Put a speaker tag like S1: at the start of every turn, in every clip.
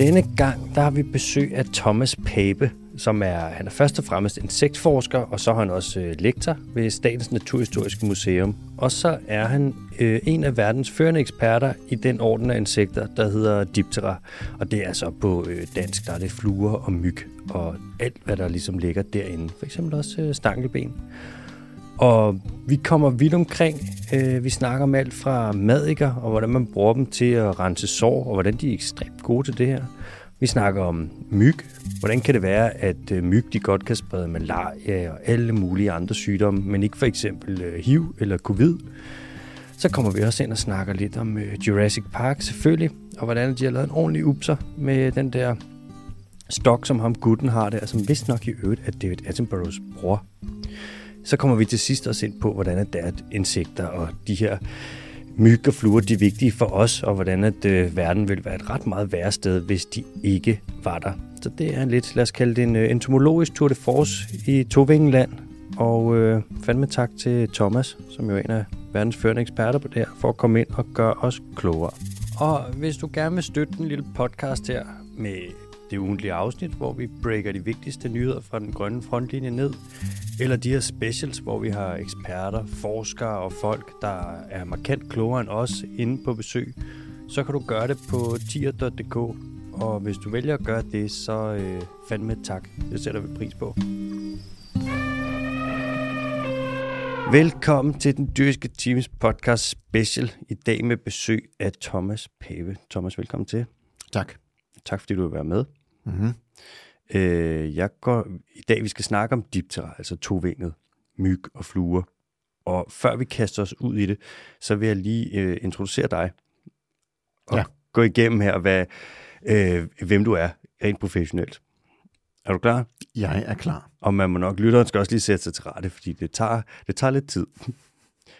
S1: denne gang, der har vi besøg af Thomas Pape, som er, han er først og fremmest insektforsker, og så er han også øh, lektor ved Statens Naturhistoriske Museum. Og så er han øh, en af verdens førende eksperter i den orden af insekter, der hedder Diptera. Og det er så på øh, dansk, der er det fluer og myg, og alt, hvad der ligesom ligger derinde. For eksempel også øh, stankelben. Og vi kommer vidt omkring. Øh, vi snakker om alt fra madikker, og hvordan man bruger dem til at rense sår, og hvordan de er ekstremt gode til det her. Vi snakker om myg. Hvordan kan det være, at øh, myg de godt kan sprede malaria og alle mulige andre sygdomme, men ikke for eksempel øh, HIV eller covid? Så kommer vi også ind og snakker lidt om øh, Jurassic Park selvfølgelig, og hvordan de har lavet en ordentlig upser med den der stok, som ham gutten har der, som vist nok i øvrigt er David Attenboroughs bror. Så kommer vi til sidst også ind på, hvordan det er, at insekter og de her myg og fluer, de er vigtige for os, og hvordan at øh, verden vil være et ret meget værre sted, hvis de ikke var der. Så det er en lidt, lad os kalde det en øh, entomologisk tour de force i Tovingeland. Og øh, fandme tak til Thomas, som jo er en af verdens førende eksperter på det her, for at komme ind og gøre os klogere. Og hvis du gerne vil støtte den lille podcast her med det ugentlige afsnit, hvor vi breaker de vigtigste nyheder fra den grønne frontlinje ned, eller de her specials, hvor vi har eksperter, forskere og folk, der er markant klogere end os inde på besøg, så kan du gøre det på tier.dk. Og hvis du vælger at gøre det, så øh, fandme tak. Det sætter vi pris på. Velkommen til den dyrske Teams podcast special. I dag med besøg af Thomas Pave. Thomas, velkommen til.
S2: Tak.
S1: Tak fordi du vil være med. Mm-hmm. Øh, jeg går, I dag vi skal snakke om diptera, altså tovinget, myg og fluer. Og før vi kaster os ud i det, så vil jeg lige øh, introducere dig. Og ja. gå igennem her, hvad, øh, hvem du er, rent professionelt. Er du klar?
S2: Jeg er klar.
S1: Og man må nok, lytteren skal også lige sætte sig til rette, fordi det tager, det tager lidt tid.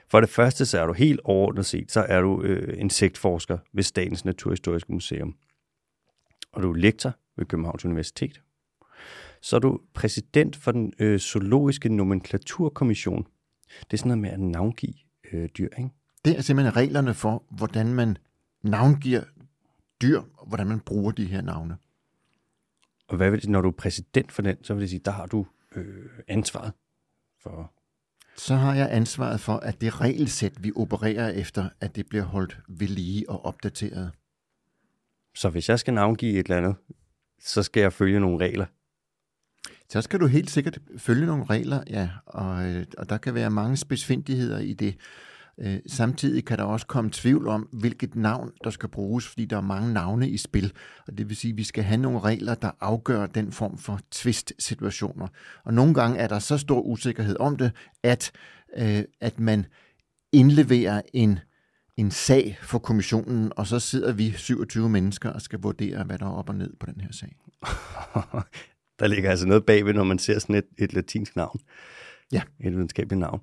S1: For det første, så er du helt overordnet set, så er du øh, insektforsker ved Statens Naturhistoriske Museum. Og du er lektor ved Københavns Universitet. Så er du præsident for den øh, zoologiske nomenklaturkommission. Det er sådan noget med at navngive øh, dyr, ikke?
S2: Det er simpelthen reglerne for, hvordan man navngiver dyr, og hvordan man bruger de her navne.
S1: Og hvad vil det, når du er præsident for den, så vil det sige, der har du øh, ansvaret for...
S2: Så har jeg ansvaret for, at det regelsæt, vi opererer efter, at det bliver holdt ved lige og opdateret.
S1: Så hvis jeg skal navngive et eller andet, så skal jeg følge nogle regler?
S2: Så skal du helt sikkert følge nogle regler, ja, og, øh, og der kan være mange spidsfindigheder i det. Øh, samtidig kan der også komme tvivl om, hvilket navn der skal bruges, fordi der er mange navne i spil. Og det vil sige, at vi skal have nogle regler, der afgør den form for tvist-situationer. Og nogle gange er der så stor usikkerhed om det, at, øh, at man indleverer en en sag for kommissionen, og så sidder vi 27 mennesker og skal vurdere, hvad der er op og ned på den her sag.
S1: der ligger altså noget bagved, når man ser sådan et, et latinsk navn.
S2: Ja.
S1: Et videnskabeligt navn.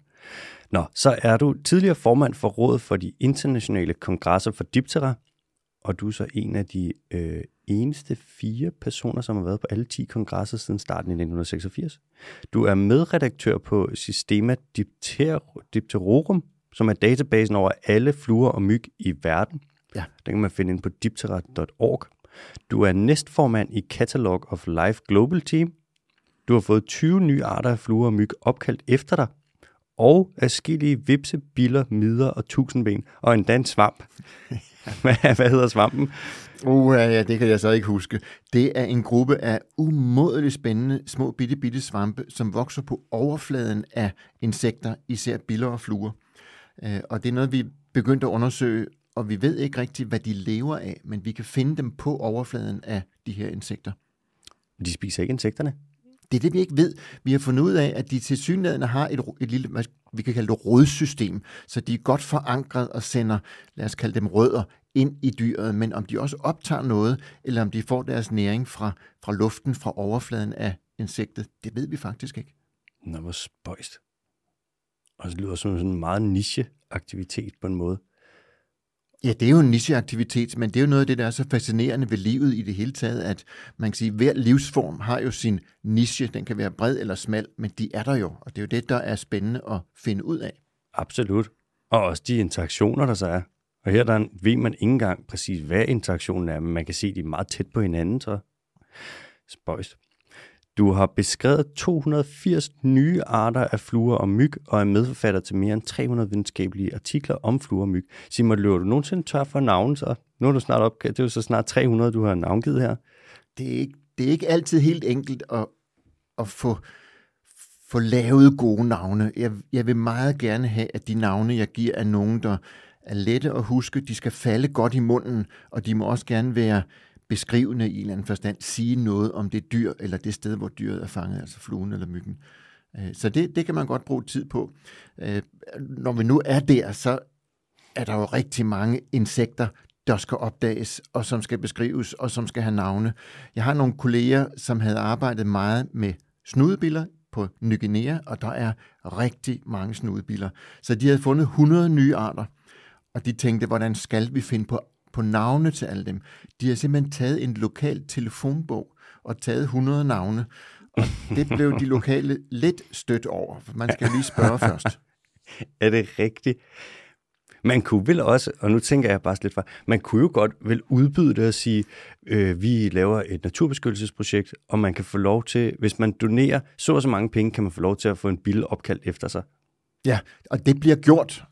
S1: Nå, så er du tidligere formand for Rådet for de internationale kongresser for Diptera, og du er så en af de øh, eneste fire personer, som har været på alle 10 kongresser siden starten i 1986. Du er medredaktør på Systema Dipter Dipterorum, som er databasen over alle fluer og myg i verden.
S2: Ja.
S1: Den kan man finde ind på diptera.org. Du er næstformand i Catalog of Life Global Team. Du har fået 20 nye arter af fluer og myg opkaldt efter dig. Og afskillige vipse, biller, midder og tusindben. Og en dansk svamp. hvad, hvad hedder svampen?
S2: Uh, ja, det kan jeg så ikke huske. Det er en gruppe af umådeligt spændende små bitte, bitte svampe, som vokser på overfladen af insekter, især biller og fluer. Øh, og det er noget, vi begyndt at undersøge, og vi ved ikke rigtigt, hvad de lever af, men vi kan finde dem på overfladen af de her insekter.
S1: De spiser ikke insekterne?
S2: Det er det, vi ikke ved. Vi har fundet ud af, at de til synligheden har et, et lille, hvad vi kan kalde det rådsystem, så de er godt forankret og sender, lad os kalde dem rødder, ind i dyret, men om de også optager noget, eller om de får deres næring fra, fra luften, fra overfladen af insektet, det ved vi faktisk ikke.
S1: Nå, hvor spøjst. Og det lyder som sådan en meget niche-aktivitet på en måde.
S2: Ja, det er jo en nicheaktivitet, men det er jo noget af det, der er så fascinerende ved livet i det hele taget, at man kan sige, at hver livsform har jo sin niche. Den kan være bred eller smal, men de er der jo, og det er jo det, der er spændende at finde ud af.
S1: Absolut. Og også de interaktioner, der så er. Og her der ved man ikke engang præcis, hvad interaktionen er, men man kan se, at de er meget tæt på hinanden, så spøjst. Du har beskrevet 280 nye arter af fluer og myg, og er medforfatter til mere end 300 videnskabelige artikler om fluer og myg. Simon, løber du nogensinde tør for navn, så nu er du snart op, det er jo så snart 300, du har navngivet her.
S2: Det er ikke, det er ikke altid helt enkelt at, at få, få lavet gode navne. Jeg, jeg vil meget gerne have, at de navne, jeg giver, er nogen, der er lette at huske. De skal falde godt i munden, og de må også gerne være beskrivende i en eller anden forstand, sige noget om det dyr, eller det sted, hvor dyret er fanget, altså fluen eller myggen. Øh, så det, det kan man godt bruge tid på. Øh, når vi nu er der, så er der jo rigtig mange insekter, der skal opdages, og som skal beskrives, og som skal have navne. Jeg har nogle kolleger, som havde arbejdet meget med snudebiller på Ny Guinea, og der er rigtig mange snudebiller. Så de havde fundet 100 nye arter, og de tænkte, hvordan skal vi finde på, på navne til alle dem? De har simpelthen taget en lokal telefonbog og taget 100 navne, og det blev de lokale lidt stødt over, for man skal lige spørge først.
S1: Er det rigtigt? Man kunne vel også, og nu tænker jeg bare lidt for, man kunne jo godt vel udbyde det og sige, øh, vi laver et naturbeskyttelsesprojekt, og man kan få lov til, hvis man donerer så og så mange penge, kan man få lov til at få en bil opkaldt efter sig.
S2: Ja, og det bliver gjort.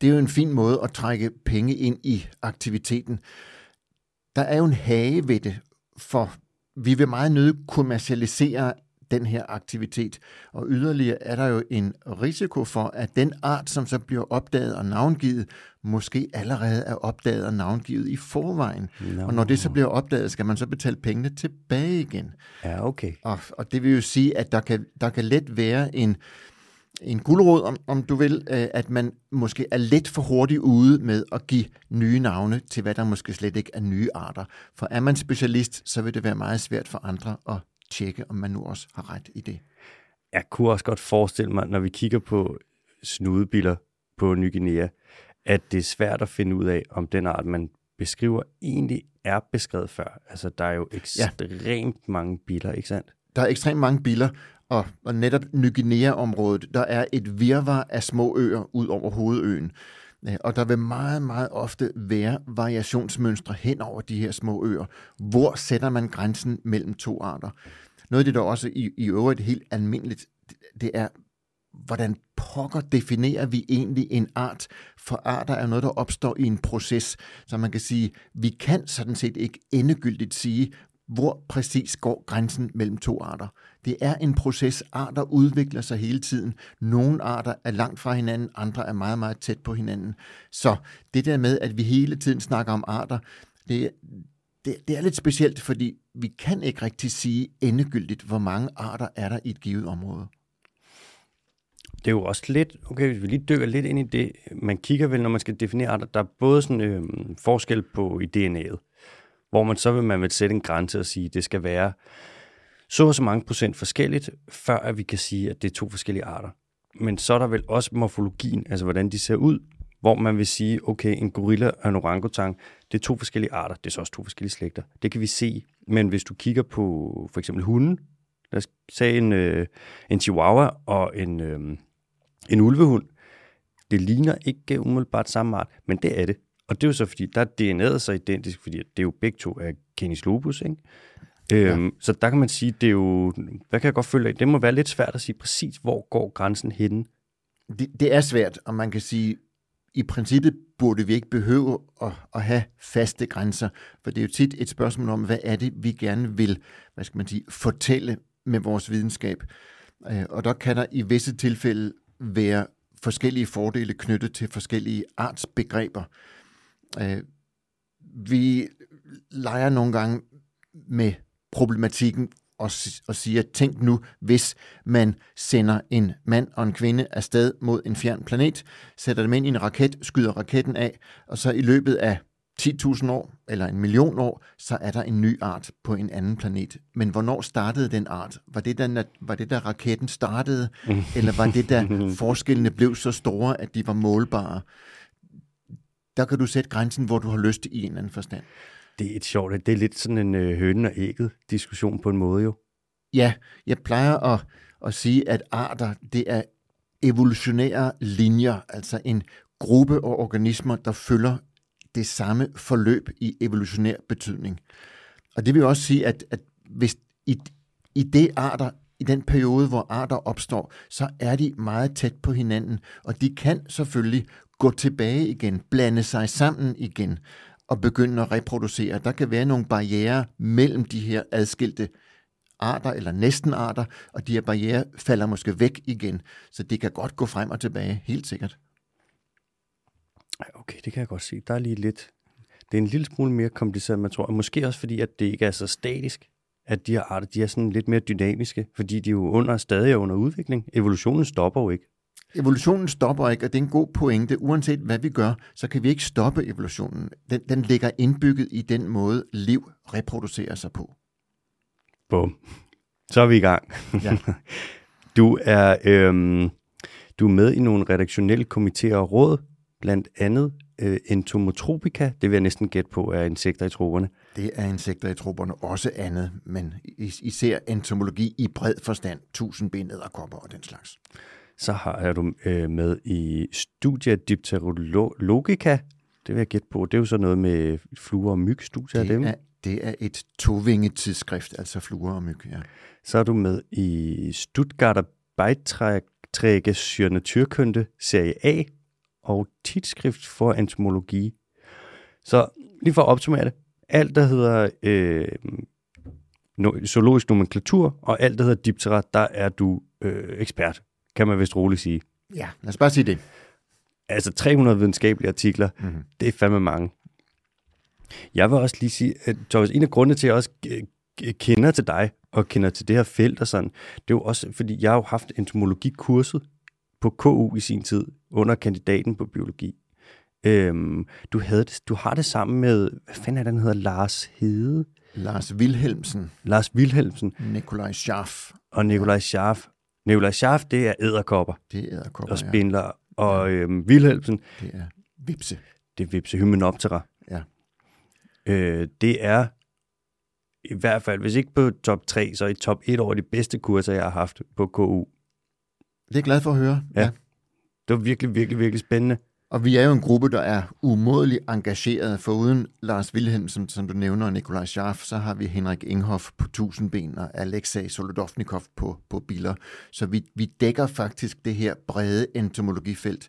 S2: Det er jo en fin måde at trække penge ind i aktiviteten. Der er jo en hage ved det, for vi vil meget nødt kommercialisere den her aktivitet. Og yderligere er der jo en risiko for, at den art, som så bliver opdaget og navngivet, måske allerede er opdaget og navngivet i forvejen. No. Og når det så bliver opdaget, skal man så betale pengene tilbage igen.
S1: Ja, okay.
S2: Og, og det vil jo sige, at der kan, der kan let være en, en guldråd, om, om du vil, øh, at man måske er lidt for hurtigt ude med at give nye navne til, hvad der måske slet ikke er nye arter. For er man specialist, så vil det være meget svært for andre at tjekke, om man nu også har ret i det.
S1: Jeg kunne også godt forestille mig, når vi kigger på snudebiller på Ny Guinea, at det er svært at finde ud af, om den art, man beskriver, egentlig er beskrevet før. Altså, der er jo ekstremt ja. mange biler, ikke sandt?
S2: Der er ekstremt mange biler, og, og netop Ny Guinea-området, der er et virvar af små øer ud over hovedøen. Øh, og der vil meget, meget ofte være variationsmønstre hen over de her små øer. Hvor sætter man grænsen mellem to arter? Noget af det, der også i, i øvrigt helt almindeligt, det er, hvordan pokker definerer vi egentlig en art? For arter er noget, der opstår i en proces. Så man kan sige, vi kan sådan set ikke endegyldigt sige, hvor præcis går grænsen mellem to arter. Det er en proces. Arter udvikler sig hele tiden. Nogle arter er langt fra hinanden, andre er meget, meget tæt på hinanden. Så det der med, at vi hele tiden snakker om arter, det, det, det er lidt specielt, fordi vi kan ikke rigtig sige endegyldigt, hvor mange arter er der i et givet område.
S1: Det er jo også lidt, okay, hvis vi lige dykker lidt ind i det, man kigger vel, når man skal definere arter, der er både sådan øh, forskel på i DNA'et, hvor man så vil man vil sætte en grænse og sige, det skal være så og så mange procent forskelligt, før at vi kan sige, at det er to forskellige arter. Men så er der vel også morfologien, altså hvordan de ser ud, hvor man vil sige, okay, en gorilla og en orangutang, det er to forskellige arter, det er så også to forskellige slægter. Det kan vi se. Men hvis du kigger på for eksempel hunden, lad os sige en, øh, en chihuahua og en, øh, en ulvehund, det ligner ikke umiddelbart samme art, men det er det. Og det er jo så, fordi der er DNA'et så identisk, fordi det er jo begge to af Canis lupus, ikke? Øhm, ja. Så der kan man sige, det er jo, hvad kan jeg godt føle af, det må være lidt svært at sige præcis, hvor går grænsen henne.
S2: Det, det er svært, og man kan sige, i princippet burde vi ikke behøve at, at have faste grænser, for det er jo tit et spørgsmål om, hvad er det, vi gerne vil, hvad skal man sige, fortælle med vores videnskab. Øh, og der kan der i visse tilfælde være forskellige fordele knyttet til forskellige artsbegreber. Øh, vi leger nogle gange med problematikken og, og siger, tænk nu, hvis man sender en mand og en kvinde afsted mod en fjern planet, sætter dem ind i en raket, skyder raketten af, og så i løbet af 10.000 år eller en million år, så er der en ny art på en anden planet. Men hvornår startede den art? Var det, da, var det, da raketten startede? eller var det, da forskellene blev så store, at de var målbare? Der kan du sætte grænsen, hvor du har lyst i en eller anden forstand.
S1: Det er et sjovt, det er lidt sådan en øh, hønen og ægget diskussion på en måde jo.
S2: Ja, jeg plejer at, at sige, at arter, det er evolutionære linjer, altså en gruppe af organismer, der følger det samme forløb i evolutionær betydning. Og det vil også sige, at, at hvis i, i det arter, i den periode, hvor arter opstår, så er de meget tæt på hinanden, og de kan selvfølgelig gå tilbage igen, blande sig sammen igen og begynde at reproducere. Der kan være nogle barriere mellem de her adskilte arter eller næsten arter, og de her barriere falder måske væk igen. Så det kan godt gå frem og tilbage, helt sikkert.
S1: Okay, det kan jeg godt se. Der er lige lidt... Det er en lille smule mere kompliceret, man tror. Og måske også fordi, at det ikke er så statisk, at de her arter, de er sådan lidt mere dynamiske, fordi de jo under, stadig er under udvikling. Evolutionen stopper jo ikke.
S2: Evolutionen stopper ikke, og det er en god pointe. Uanset hvad vi gør, så kan vi ikke stoppe evolutionen. Den, den ligger indbygget i den måde, liv reproducerer sig på.
S1: Bum. Så er vi i gang.
S2: Ja.
S1: du, er, øhm, du er med i nogle redaktionelle komitéer og råd, blandt andet øh, entomotropica, det vil jeg næsten gætte på, er insekter i troberne.
S2: Det er insekter i trupperne også andet, men is- især entomologi i bred forstand, tusindben æderkopper og den slags.
S1: Så har er du øh, med i Studia Dipterologica, det vil jeg gætte på. Det er jo så noget med fluer og myg, studier af dem.
S2: Det er, det er et tovinget tidsskrift, altså fluer og myg. Ja.
S1: Så er du med i Stuttgarter Beiträge zur Naturkunde serie A og tidsskrift for entomologi. Så lige for at opsummere det. Alt, der hedder øh, zoologisk nomenklatur, og alt, der hedder Diptera, der er du øh, ekspert, kan man vist roligt sige.
S2: ja, lad os bare sige det.
S1: Altså 300 videnskabelige artikler,
S2: Mhm.
S1: mm-hmm. det er fandme mange. Jeg vil også lige sige, at Thomas, en af grundene til, at jeg også øh, kender til dig, og kender til det her felt og sådan, det er jo også, fordi jeg har jo haft entomologikurset på KU i sin tid, under kandidaten på biologi. Øhm, du, havde det, du har det sammen med, hvad fanden er det, han hedder, Lars Hede?
S2: Lars Wilhelmsen,
S1: Lars Wilhelmsen
S2: Nikolaj Schaff,
S1: og Nikolaj Scharf. Nikolaj Scharf, det er æderkopper
S2: det er æderkopper,
S1: og spindler, og øhm, Wilhelmsen,
S2: ja. det er vipse.
S1: det er Vipse Hymenoptera.
S2: Ja.
S1: Øh, det er i hvert fald, hvis ikke på top 3, så i top 1 over de bedste kurser, jeg har haft på KU.
S2: Det er jeg glad for at høre.
S1: Ja. Det var virkelig, virkelig, virkelig spændende.
S2: Og vi er jo en gruppe, der er umådeligt engageret. For uden Lars Wilhelmsen, som du nævner, og Nikolaj Scharf, så har vi Henrik Inghoff på tusindben og Alexej Solodovnikov på, på biler. Så vi, vi dækker faktisk det her brede entomologifelt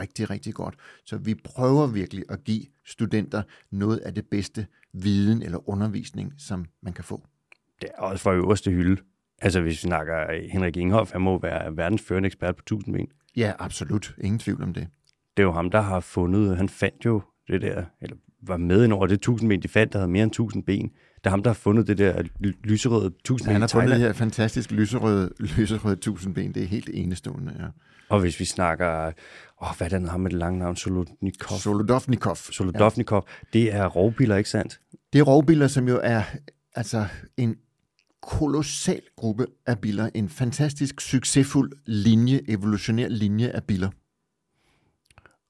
S2: rigtig, rigtig godt. Så vi prøver virkelig at give studenter noget af det bedste viden eller undervisning, som man kan få.
S1: Det er også for øverste hylde. Altså, hvis vi snakker Henrik Inghoff, han må være verdens førende ekspert på tusindben.
S2: Ja, absolut. Ingen tvivl om det.
S1: Det er jo ham, der har fundet, han fandt jo det der, eller var med ind over det tusindben, de fandt, der havde mere end tusind ben. Det er ham, der har fundet det der ly- lyserøde tusindben
S2: Han
S1: i
S2: har fundet det her fantastisk lyserøde, lyserøde tusindben. Det er helt enestående, ja.
S1: Og hvis vi snakker, åh, hvad er det, han har med det lange navn, Solodnikov.
S2: Solodovnikov.
S1: Solodovnikov, det er rovbiler, ikke sandt?
S2: Det er rovbiler, som jo er altså en kolossal gruppe af biller. En fantastisk succesfuld linje, evolutionær linje af biller.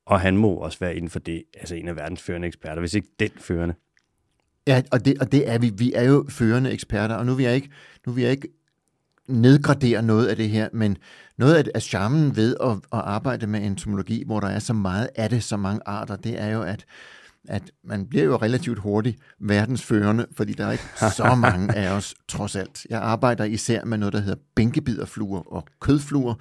S1: Og han må også være inden for det, altså en af verdens førende eksperter, hvis ikke den førende.
S2: Ja, og det, og det er vi. Vi er jo førende eksperter, og nu vil jeg ikke, nu vil jeg ikke nedgradere noget af det her, men noget af, af charmen ved at, at arbejde med entomologi, hvor der er så meget af det, så mange arter, det er jo, at, at man bliver jo relativt hurtigt verdensførende, fordi der er ikke så mange af os, trods alt. Jeg arbejder især med noget, der hedder bænkebiderfluer og kødfluer,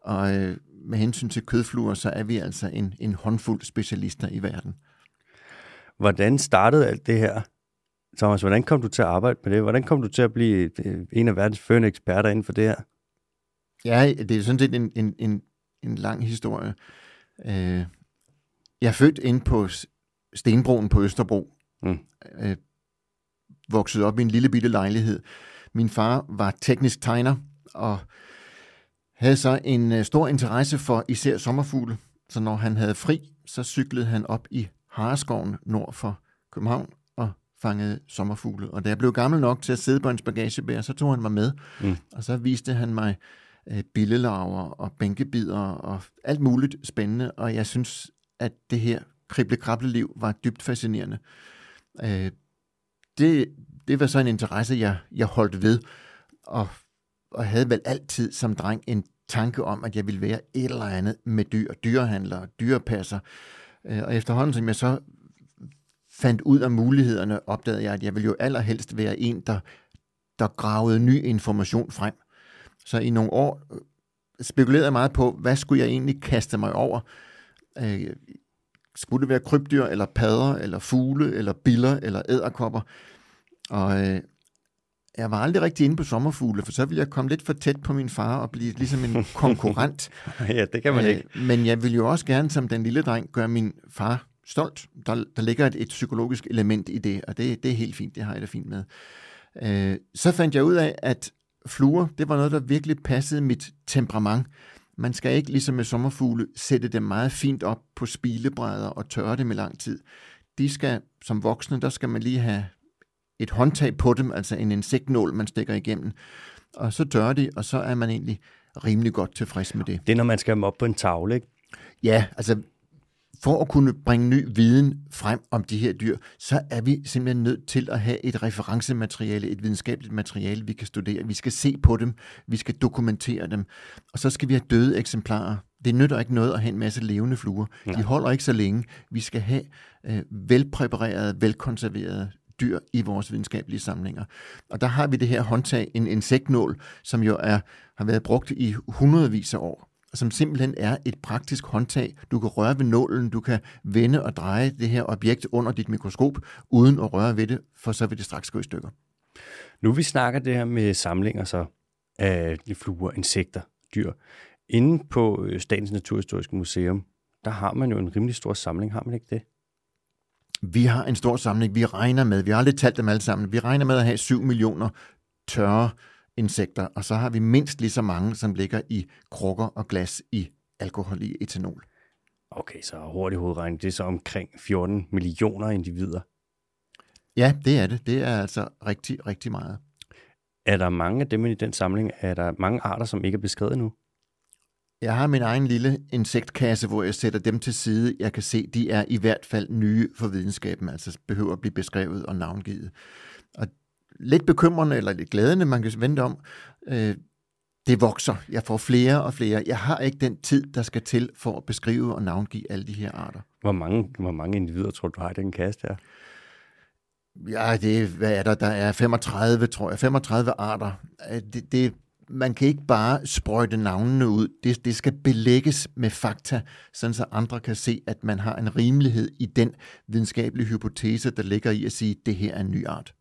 S2: og øh, med hensyn til kødfluer, så er vi altså en, en håndfuld specialister i verden.
S1: Hvordan startede alt det her? Thomas, hvordan kom du til at arbejde med det? Hvordan kom du til at blive øh, en af verdens førende eksperter inden for det her?
S2: Ja, det er sådan set en, en, en, en lang historie. Øh, jeg er født inde på Stenbroen på Østerbro.
S1: Mm.
S2: Øh, voksede op i en lille bitte lejlighed. Min far var teknisk tegner og havde så en øh, stor interesse for især sommerfugle. Så når han havde fri, så cyklede han op i Hareskoven nord for København og fangede sommerfugle. Og da jeg blev gammel nok til at sidde på hans bagagebær, så tog han mig med.
S1: Mm.
S2: Og så viste han mig øh, billelarver og bænkebider og alt muligt spændende. Og jeg synes, at det her krible-krable-liv var dybt fascinerende. Øh, det, det var så en interesse, jeg, jeg holdt ved, og, og havde vel altid som dreng en tanke om, at jeg ville være et eller andet med dyr, dyrehandler, dyrepasser. Øh, og efterhånden, som jeg så fandt ud af mulighederne, opdagede jeg, at jeg ville jo allerhelst være en, der, der gravede ny information frem. Så i nogle år øh, spekulerede jeg meget på, hvad skulle jeg egentlig kaste mig over? Øh, skulle det være krybdyr, eller padder, eller fugle, eller biller, eller æderkopper? Og øh, jeg var aldrig rigtig inde på sommerfugle, for så ville jeg komme lidt for tæt på min far og blive ligesom en konkurrent.
S1: ja, det kan man ikke.
S2: Øh, men jeg vil jo også gerne som den lille dreng gøre min far stolt. Der, der ligger et, et psykologisk element i det, og det, det er helt fint, det har jeg det fint med. Øh, så fandt jeg ud af, at fluer, det var noget, der virkelig passede mit temperament. Man skal ikke, ligesom med sommerfugle, sætte dem meget fint op på spilebrædder og tørre dem i lang tid. De skal, som voksne, der skal man lige have et håndtag på dem, altså en insektnål, man stikker igennem. Og så tørrer de, og så er man egentlig rimelig godt tilfreds med det.
S1: Det er, når man skal have dem op på en tavle, ikke?
S2: Ja, altså for at kunne bringe ny viden frem om de her dyr, så er vi simpelthen nødt til at have et referencemateriale, et videnskabeligt materiale, vi kan studere. Vi skal se på dem, vi skal dokumentere dem, og så skal vi have døde eksemplarer. Det nytter ikke noget at have en masse levende fluer. De holder ikke så længe. Vi skal have øh, velpræparerede, velkonserverede dyr i vores videnskabelige samlinger. Og der har vi det her håndtag, en insektnål, som jo er, har været brugt i hundredvis af år som simpelthen er et praktisk håndtag. Du kan røre ved nålen, du kan vende og dreje det her objekt under dit mikroskop, uden at røre ved det, for så vil det straks gå i stykker.
S1: Nu vi snakker det her med samlinger så af fluer, insekter, dyr. Inde på øh, Statens Naturhistoriske Museum, der har man jo en rimelig stor samling, har man ikke det?
S2: Vi har en stor samling. Vi regner med, vi har aldrig talt dem alle sammen, vi regner med at have 7 millioner tørre insekter, og så har vi mindst lige så mange, som ligger i krukker og glas i alkohol i etanol.
S1: Okay, så hurtigt hovedregning, det er så omkring 14 millioner individer.
S2: Ja, det er det. Det er altså rigtig, rigtig meget.
S1: Er der mange af dem i den samling, er der mange arter, som ikke er beskrevet nu?
S2: Jeg har min egen lille insektkasse, hvor jeg sætter dem til side. Jeg kan se, de er i hvert fald nye for videnskaben, altså behøver at blive beskrevet og navngivet. Og lidt bekymrende eller lidt glædende, man kan vente om, øh, det vokser. Jeg får flere og flere. Jeg har ikke den tid, der skal til for at beskrive og navngive alle de her arter.
S1: Hvor mange, hvor mange individer tror du har i den kasse her?
S2: Ja, det, hvad er der? Der er 35, tror jeg. 35 arter. Øh, det, det, man kan ikke bare sprøjte navnene ud. Det, det skal belægges med fakta, sådan så andre kan se, at man har en rimelighed i den videnskabelige hypotese, der ligger i at sige, at det her er en ny art.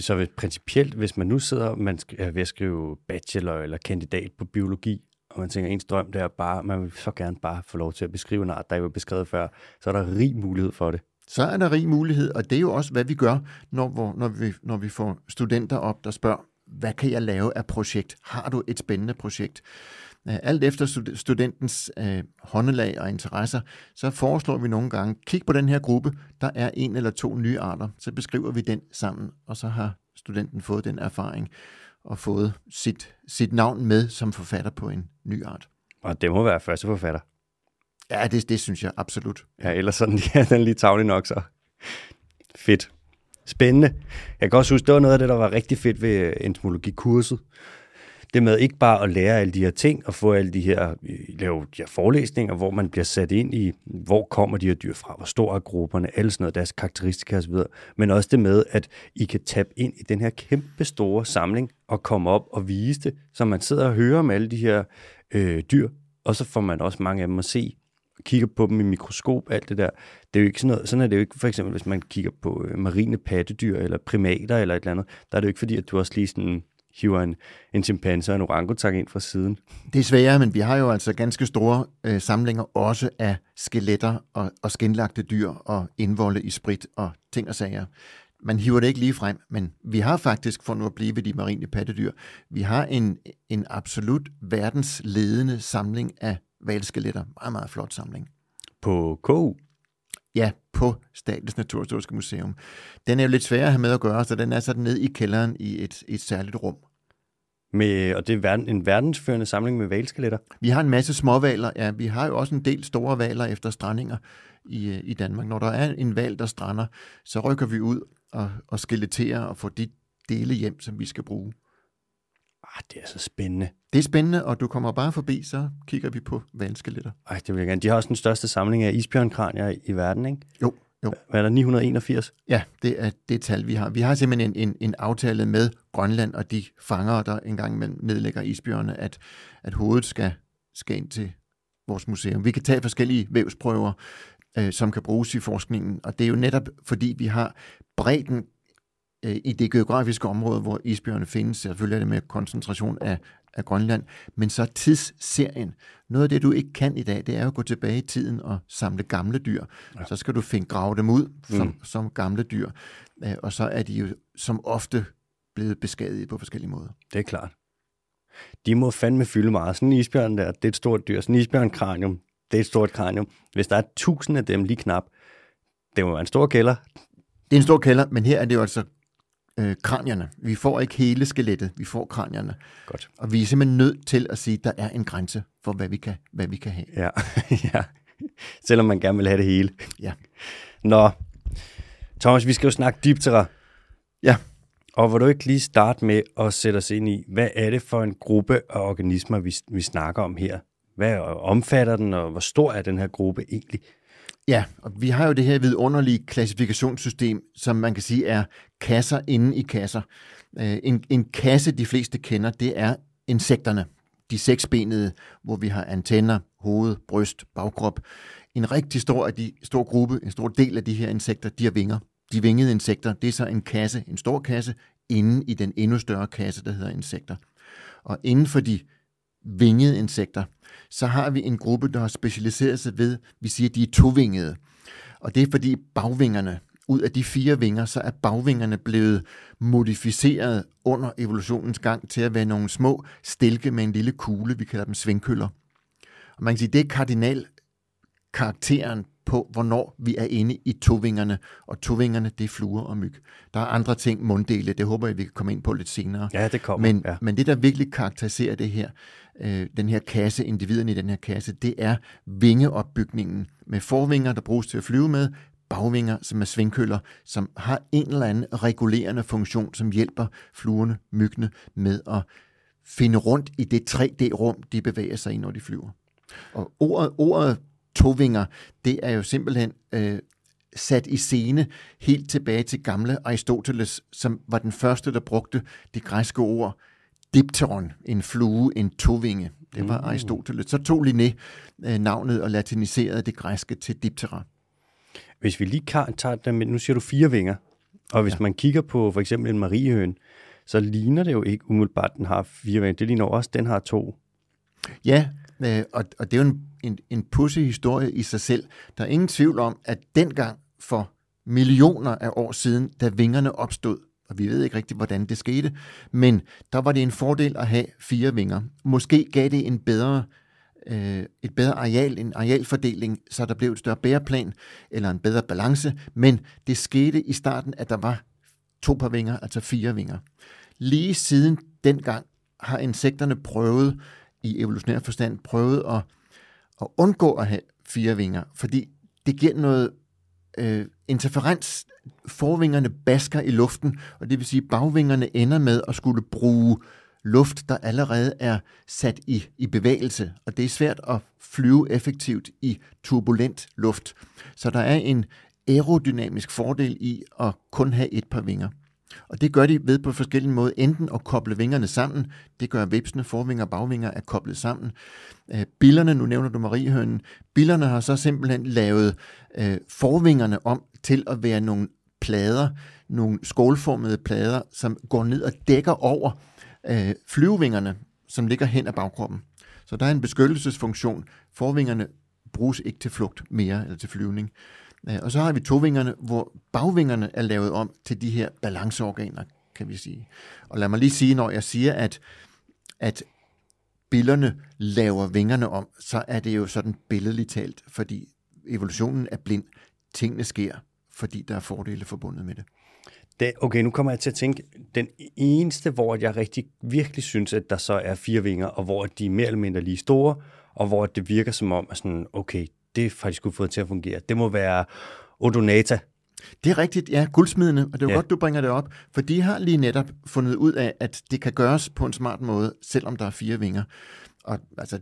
S1: Så hvis, principielt, hvis man nu sidder man er ved at skrive bachelor eller kandidat på biologi, og man tænker, ens drøm det er bare, man vil så gerne bare få lov til at beskrive en art, der er jo beskrevet før, så er der rig mulighed for det.
S2: Så er der rig mulighed, og det er jo også, hvad vi gør, når, når, vi, når vi får studenter op, der spørger, hvad kan jeg lave af projekt? Har du et spændende projekt? Øh, alt efter studentens øh, håndelag og interesser, så foreslår vi nogle gange, kig på den her gruppe, der er en eller to nye arter, så beskriver vi den sammen, og så har studenten fået den erfaring og fået sit, sit navn med som forfatter på en ny art.
S1: Og det må være første forfatter.
S2: Ja, det, det synes jeg absolut.
S1: Ja, ellers sådan, ja, den lige tavlig nok så. Fedt. Spændende. Jeg kan også huske, det var noget af det, der var rigtig fedt ved øh, entomologikurset. Det med ikke bare at lære alle de her ting og få alle de her, øh, lave de her forelæsninger, hvor man bliver sat ind i, hvor kommer de her dyr fra, hvor store er grupperne, alle sådan noget, deres karakteristika osv., men også det med, at I kan tabe ind i den her kæmpe store samling og komme op og vise det, så man sidder og hører om alle de her øh, dyr, og så får man også mange af dem at se, kigger på dem i mikroskop, alt det der. Det er jo ikke sådan noget, sådan er det jo ikke, for eksempel hvis man kigger på øh, marine pattedyr eller primater eller et eller andet, der er det jo ikke fordi, at du også lige sådan hiver en, en chimpanse og en orangutang ind fra siden.
S2: Det er sværere, men vi har jo altså ganske store øh, samlinger også af skeletter og, og skinlagte dyr og indvolde i sprit og ting og sager. Man hiver det ikke lige frem, men vi har faktisk, for nu at blive ved de marine pattedyr, vi har en, en absolut verdensledende samling af valskeletter. Meget, meget flot samling.
S1: På KU?
S2: Ja, på Statens Naturhistoriske Museum. Den er jo lidt svær at have med at gøre, så den er sat ned i kælderen i et, et særligt rum.
S1: Med, og det er verden, en verdensførende samling med valskeletter?
S2: Vi har en masse småvaler. Ja, vi har jo også en del store valer efter strandinger i, i Danmark. Når der er en val, der strander, så rykker vi ud og, og skeletterer og får de dele hjem, som vi skal bruge.
S1: Ah, det er så spændende.
S2: Det er spændende, og du kommer bare forbi, så kigger vi på valskeletter.
S1: Ej, det vil jeg gerne. De har også den største samling af isbjørnkranier i verden, ikke?
S2: Jo,
S1: Jo. Hvad er der, 981?
S2: Ja, det er det tal, vi har. Vi har simpelthen en, en, en aftale med Grønland og de fanger, der engang imellem nedlægger isbjørne, at, at hovedet skal, skal ind til vores museum. Vi kan tage forskellige vævsprøver, øh, som kan bruges i forskningen, og det er jo netop fordi, vi har bredden øh, i det geografiske område, hvor isbjørne findes. Selvfølgelig er det med koncentration af, af Grønland, men så tidsserien. Noget af det, du ikke kan i dag, det er at gå tilbage i tiden og samle gamle dyr. Ja. Så skal du finde grave dem ud som, mm. som gamle dyr, øh, og så er de jo som ofte blevet beskadiget på forskellige måder.
S1: Det er klart. De må fandme fylde meget. Sådan en isbjørn der, det er et stort dyr. Sådan en isbjørnkranium, det er et stort kranium. Hvis der er tusind af dem lige knap, det må være en stor kælder.
S2: Det er en stor kælder, men her er det jo altså øh, kranierne. Vi får ikke hele skelettet, vi får kranierne.
S1: Godt.
S2: Og vi er simpelthen nødt til at sige, at der er en grænse for, hvad vi kan, hvad vi kan have.
S1: Ja. ja, selvom man gerne vil have det hele.
S2: Ja.
S1: Nå, Thomas, vi skal jo snakke diptera.
S2: Ja.
S1: Og vil du ikke lige starte med at sætte os ind i, hvad er det for en gruppe af organismer, vi, vi snakker om her? Hvad omfatter den, og hvor stor er den her gruppe egentlig?
S2: Ja, og vi har jo det her vidunderlige klassifikationssystem, som man kan sige er kasser inde i kasser. Øh, en, en kasse, de fleste kender, det er insekterne. De seksbenede, hvor vi har antenner, hoved, bryst, bagkrop. En rigtig stor, af de, stor gruppe, en stor del af de her insekter, de har vinger. De vingede insekter, det er så en kasse, en stor kasse, inde i den endnu større kasse, der hedder insekter. Og inden for de vingede insekter, så har vi en gruppe, der har specialiseret sig ved, vi siger, de er tovingede. Og det er fordi bagvingerne, ud af de fire vinger, så er bagvingerne blevet modificeret under evolutionens gang til at være nogle små stilke med en lille kugle, vi kalder dem svingkøller. Og man kan sige, det er kardinal karakteren på, hvornår vi er inde i tovingerne. Og tovingerne, det er fluer og myg. Der er andre ting, munddele, det håber jeg, vi kan komme ind på lidt senere.
S1: Ja, det kommer.
S2: Men,
S1: ja.
S2: men det, der virkelig karakteriserer det her, øh, den her kasse, individerne i den her kasse, det er vingeopbygningen med forvinger, der bruges til at flyve med, bagvinger, som er svingkøller, som har en eller anden regulerende funktion, som hjælper fluerne, myggene med at finde rundt i det 3D-rum, de bevæger sig i, når de flyver. Og ordet, ordet tovinger, det er jo simpelthen øh, sat i scene helt tilbage til gamle Aristoteles, som var den første, der brugte det græske ord dipteron, en flue, en tovinge. Det var mm. Aristoteles. Så tog Linné øh, navnet og latiniserede det græske til diptera.
S1: Hvis vi lige tager det med, nu siger du fire vinger, og hvis ja. man kigger på for eksempel en mariehøn, så ligner det jo ikke umiddelbart, at den har fire vinger. Det ligner også, den har to.
S2: Ja, øh, og, og det er jo en, en, en pussy historie i sig selv. Der er ingen tvivl om, at dengang for millioner af år siden, da vingerne opstod, og vi ved ikke rigtigt, hvordan det skete, men der var det en fordel at have fire vinger. Måske gav det en bedre øh, et bedre areal, en arealfordeling, så der blev et større bæreplan eller en bedre balance, men det skete i starten, at der var to par vinger, altså fire vinger. Lige siden dengang har insekterne prøvet, i evolutionær forstand, prøvet at, at undgå at have fire vinger, fordi det giver noget øh, interferens. Forvingerne basker i luften, og det vil sige, at bagvingerne ender med at skulle bruge luft, der allerede er sat i, i bevægelse, og det er svært at flyve effektivt i turbulent luft. Så der er en aerodynamisk fordel i at kun have et par vinger. Og det gør de ved på forskellige måder. Enten at koble vingerne sammen, det gør vipsene, forvinger og bagvinger er koblet sammen. Øh, billerne, nu nævner du Mariehønen, billerne har så simpelthen lavet øh, forvingerne om til at være nogle plader, nogle skålformede plader, som går ned og dækker over øh, flyvevingerne, som ligger hen ad bagkroppen. Så der er en beskyttelsesfunktion. Forvingerne bruges ikke til flugt mere, eller til flyvning. Øh, Øh, og så har vi tovingerne, hvor bagvingerne er lavet om til de her balanceorganer, kan vi sige. Og lad mig lige sige, når jeg siger, at, at billerne laver vingerne om, så er det jo sådan billedligt talt, fordi evolutionen er blind. Tingene sker, fordi der er fordele forbundet med det.
S1: Det, okay, nu kommer jeg til at tænke, den eneste, hvor jeg rigtig virkelig synes, at der så er fire vinger, og hvor de er mere eller mindre lige store, og hvor det virker som om, at sådan, okay, det er faktisk kunne få til at fungere. Det må være Odonata.
S2: Det er rigtigt, ja, guldsmidende, og det er jo ja. godt, du bringer det op, for de har lige netop fundet ud af, at det kan gøres på en smart måde, selvom der er fire vinger. Og altså,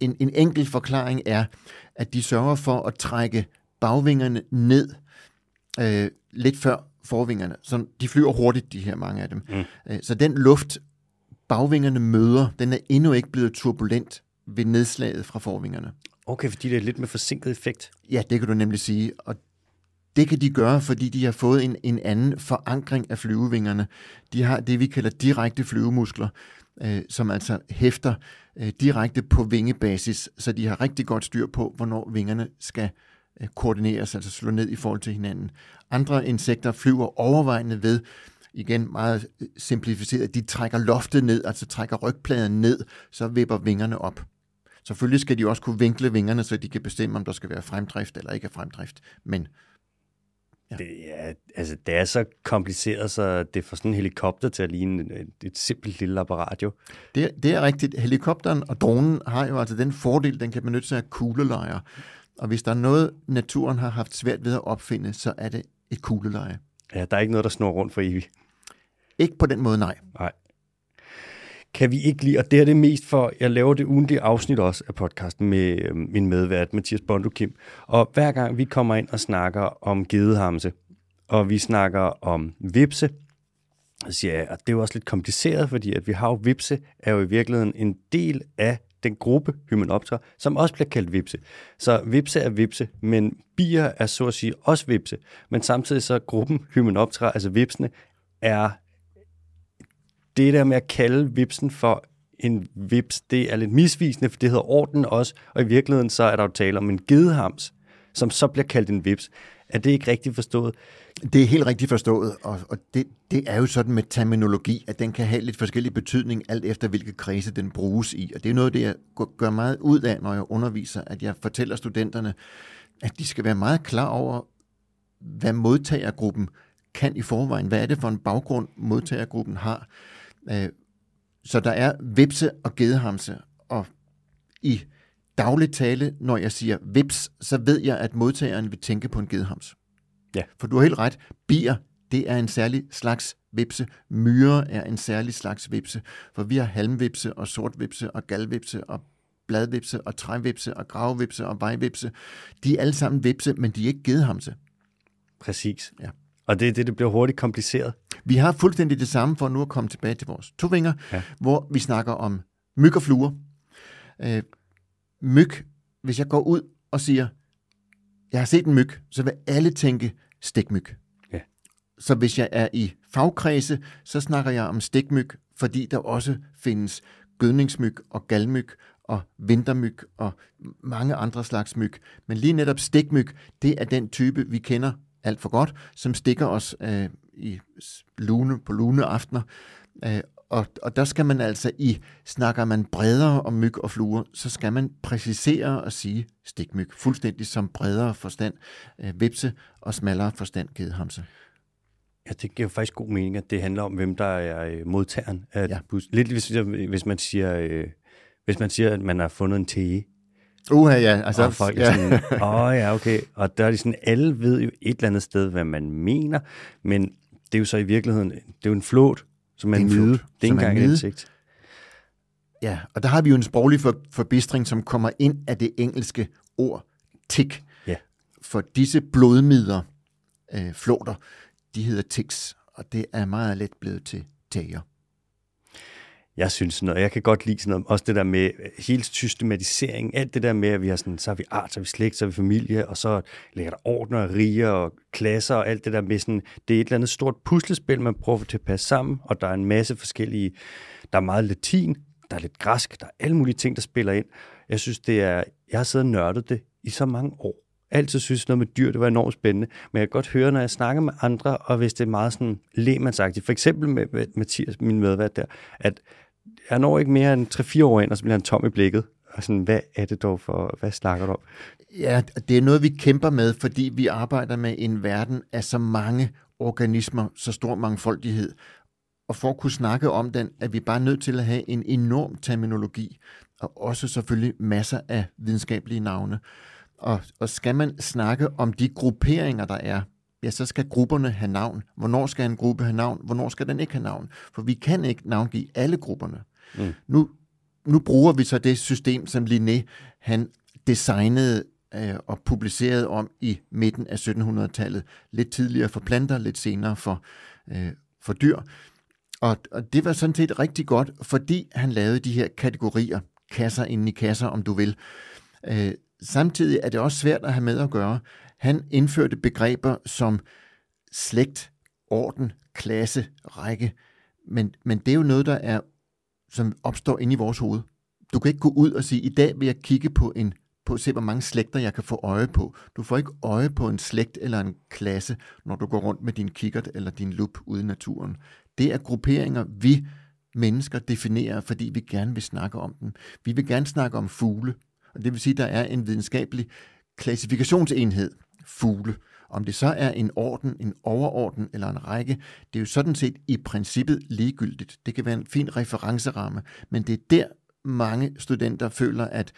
S2: en, en enkelt forklaring er, at de sørger for at trække bagvingerne ned øh, lidt før forvingerne. Så de flyver hurtigt, de her mange af dem. Mm. Øh, så den luft, bagvingerne møder, den er endnu ikke blevet turbulent ved nedslaget fra forvingerne.
S1: Okay, fordi det er lidt med forsinket effekt.
S2: Ja, det kan du nemlig sige. Og det kan de gøre, fordi de har fået en, en anden forankring af flyvevingerne. De har det, vi kalder direkte flyvemuskler, øh, som altså hæfter øh, direkte på vingebasis, så de har rigtig godt styr på, hvornår vingerne skal øh, koordineres, altså slå ned i forhold til hinanden. Andre insekter flyver overvejende ved, igen meget øh, simplificeret, de trækker loftet ned, altså trækker rygpladen ned, så vipper vingerne op. Selvfølgelig skal de også kunne vinkle vingerne, så de kan bestemme, om der skal være fremdrift eller ikke er fremdrift. Men
S1: Ja. Det, ja, altså, det er så kompliceret, så det får sådan en helikopter til at ligne et, et simpelt lille apparat jo.
S2: Det, det er rigtigt. Helikopteren og dronen har jo altså den fordel, den kan benytte sig af kuglelejer. Og hvis der er noget, naturen har haft svært ved at opfinde, så er det et kugleleje.
S1: Ja, der er ikke noget, der snor rundt for evigt.
S2: Ikke på den måde, nej.
S1: Nej kan vi ikke lide, og det er det mest for, jeg laver det ugentlige afsnit også af podcasten med øh, min medvært, Mathias Bondo Kim. Og hver gang vi kommer ind og snakker om gedehamse, og vi snakker om vipse, så siger jeg, at det er jo også lidt kompliceret, fordi at vi har jo vipse, er jo i virkeligheden en del af den gruppe Hymenoptera, som også bliver kaldt vipse. Så vipse er vipse, men bier er så at sige også vipse. Men samtidig så gruppen Hymenoptera, altså vipsene, er det der med at kalde vipsen for en vips, det er lidt misvisende, for det hedder orden også, og i virkeligheden så er der jo tale om en gedehams, som så bliver kaldt en vips. Er det ikke rigtigt forstået?
S2: Det er helt rigtigt forstået, og, og det, det er jo sådan med terminologi, at den kan have lidt forskellig betydning, alt efter hvilke kredse den bruges i. Og det er noget, det jeg gør meget ud af, når jeg underviser, at jeg fortæller studenterne, at de skal være meget klar over, hvad modtagergruppen kan i forvejen. Hvad er det for en baggrund, modtagergruppen har? Øh, så der er vipse og gedehamse, og i dagligt tale, når jeg siger vips, så ved jeg, at modtageren vil tænke på en gedehams.
S1: Ja.
S2: For du har helt ret. Bier, det er en særlig slags vipse. Myrer er en særlig slags vipse. For vi har halmvipse og sortvipse og galvipse og bladvipse og trævipse og gravvipse og vejvipse. De er alle sammen vipse, men de er ikke gedehamse.
S1: Præcis. Ja. Og det er det, det bliver hurtigt kompliceret.
S2: Vi har fuldstændig det samme for nu at komme tilbage til vores tovinger, ja. hvor vi snakker om myg og fluer. Øh, myg, hvis jeg går ud og siger, jeg har set en myg, så vil alle tænke stikmyg. Ja. Så hvis jeg er i fagkredse, så snakker jeg om stikmyg, fordi der også findes gødningsmyg og galmyg og vintermyg og mange andre slags myg. Men lige netop stikmyg, det er den type, vi kender alt for godt, som stikker os øh, i lune på lune aftener. Øh, og, og der skal man altså i, snakker man bredere om myg og fluer, så skal man præcisere og sige stikmyg, fuldstændig som bredere forstand øh, vipse og smallere forstand gedhamse.
S1: Ja, det giver faktisk god mening, at det handler om, hvem der er øh, modtageren. At ja. Lidt hvis, hvis man siger, øh, hvis man siger, at man har fundet en tege,
S2: Uha, ja. Altså,
S1: og folk er ja. sådan, åh oh, ja, okay. Og der er de sådan, alle ved jo et eller andet sted, hvad man mener, men det er jo så i virkeligheden, det er jo en flot, som er en mide. Det er ikke engang en insekt.
S2: Ja, og der har vi jo en sproglig for, forbistring, som kommer ind af det engelske ord tik.
S1: Ja.
S2: For disse blodmider, øh, floter, de hedder tics, og det er meget let blevet til tager
S1: jeg synes sådan noget. Jeg kan godt lide sådan noget. Også det der med øh, hele systematisering. Alt det der med, at vi har sådan, så har vi art, så har vi slægt, så har vi familie, og så ligger der ordner og riger og klasser og alt det der med sådan, det er et eller andet stort puslespil, man prøver til at passe sammen, og der er en masse forskellige, der er meget latin, der er lidt græsk, der er alle mulige ting, der spiller ind. Jeg synes, det er, jeg har siddet og nørdet det i så mange år. Altid synes noget med dyr, det var enormt spændende. Men jeg kan godt høre, når jeg snakker med andre, og hvis det er meget sådan lægemandsagtigt, for eksempel med Mathias, min medvært der, at jeg når ikke mere end 3-4 år ind, og så bliver han tom i blikket. Og sådan, hvad er det dog for, hvad snakker du om?
S2: Ja, det er noget, vi kæmper med, fordi vi arbejder med en verden af så mange organismer, så stor mangfoldighed. Og for at kunne snakke om den, er vi bare nødt til at have en enorm terminologi, og også selvfølgelig masser af videnskabelige navne. Og, og skal man snakke om de grupperinger, der er, ja, så skal grupperne have navn. Hvornår skal en gruppe have navn? Hvornår skal den ikke have navn? For vi kan ikke navngive alle grupperne. Mm. Nu, nu bruger vi så det system, som Linné han designede øh, og publiceret om i midten af 1700-tallet. Lidt tidligere for planter, lidt senere for, øh, for dyr. Og, og det var sådan set rigtig godt, fordi han lavede de her kategorier, kasser inde i kasser, om du vil. Øh, samtidig er det også svært at have med at gøre. Han indførte begreber som slægt, orden, klasse, række. Men, men det er jo noget, der er, som opstår inde i vores hoved. Du kan ikke gå ud og sige, i dag vil jeg kigge på en på at se, hvor mange slægter jeg kan få øje på. Du får ikke øje på en slægt eller en klasse, når du går rundt med din kikkert eller din lup ude i naturen. Det er grupperinger, vi mennesker definerer, fordi vi gerne vil snakke om dem. Vi vil gerne snakke om fugle, og det vil sige, at der er en videnskabelig klassifikationsenhed, fugle. Om det så er en orden, en overorden eller en række, det er jo sådan set i princippet ligegyldigt. Det kan være en fin referenceramme, men det er der, mange studenter føler, at,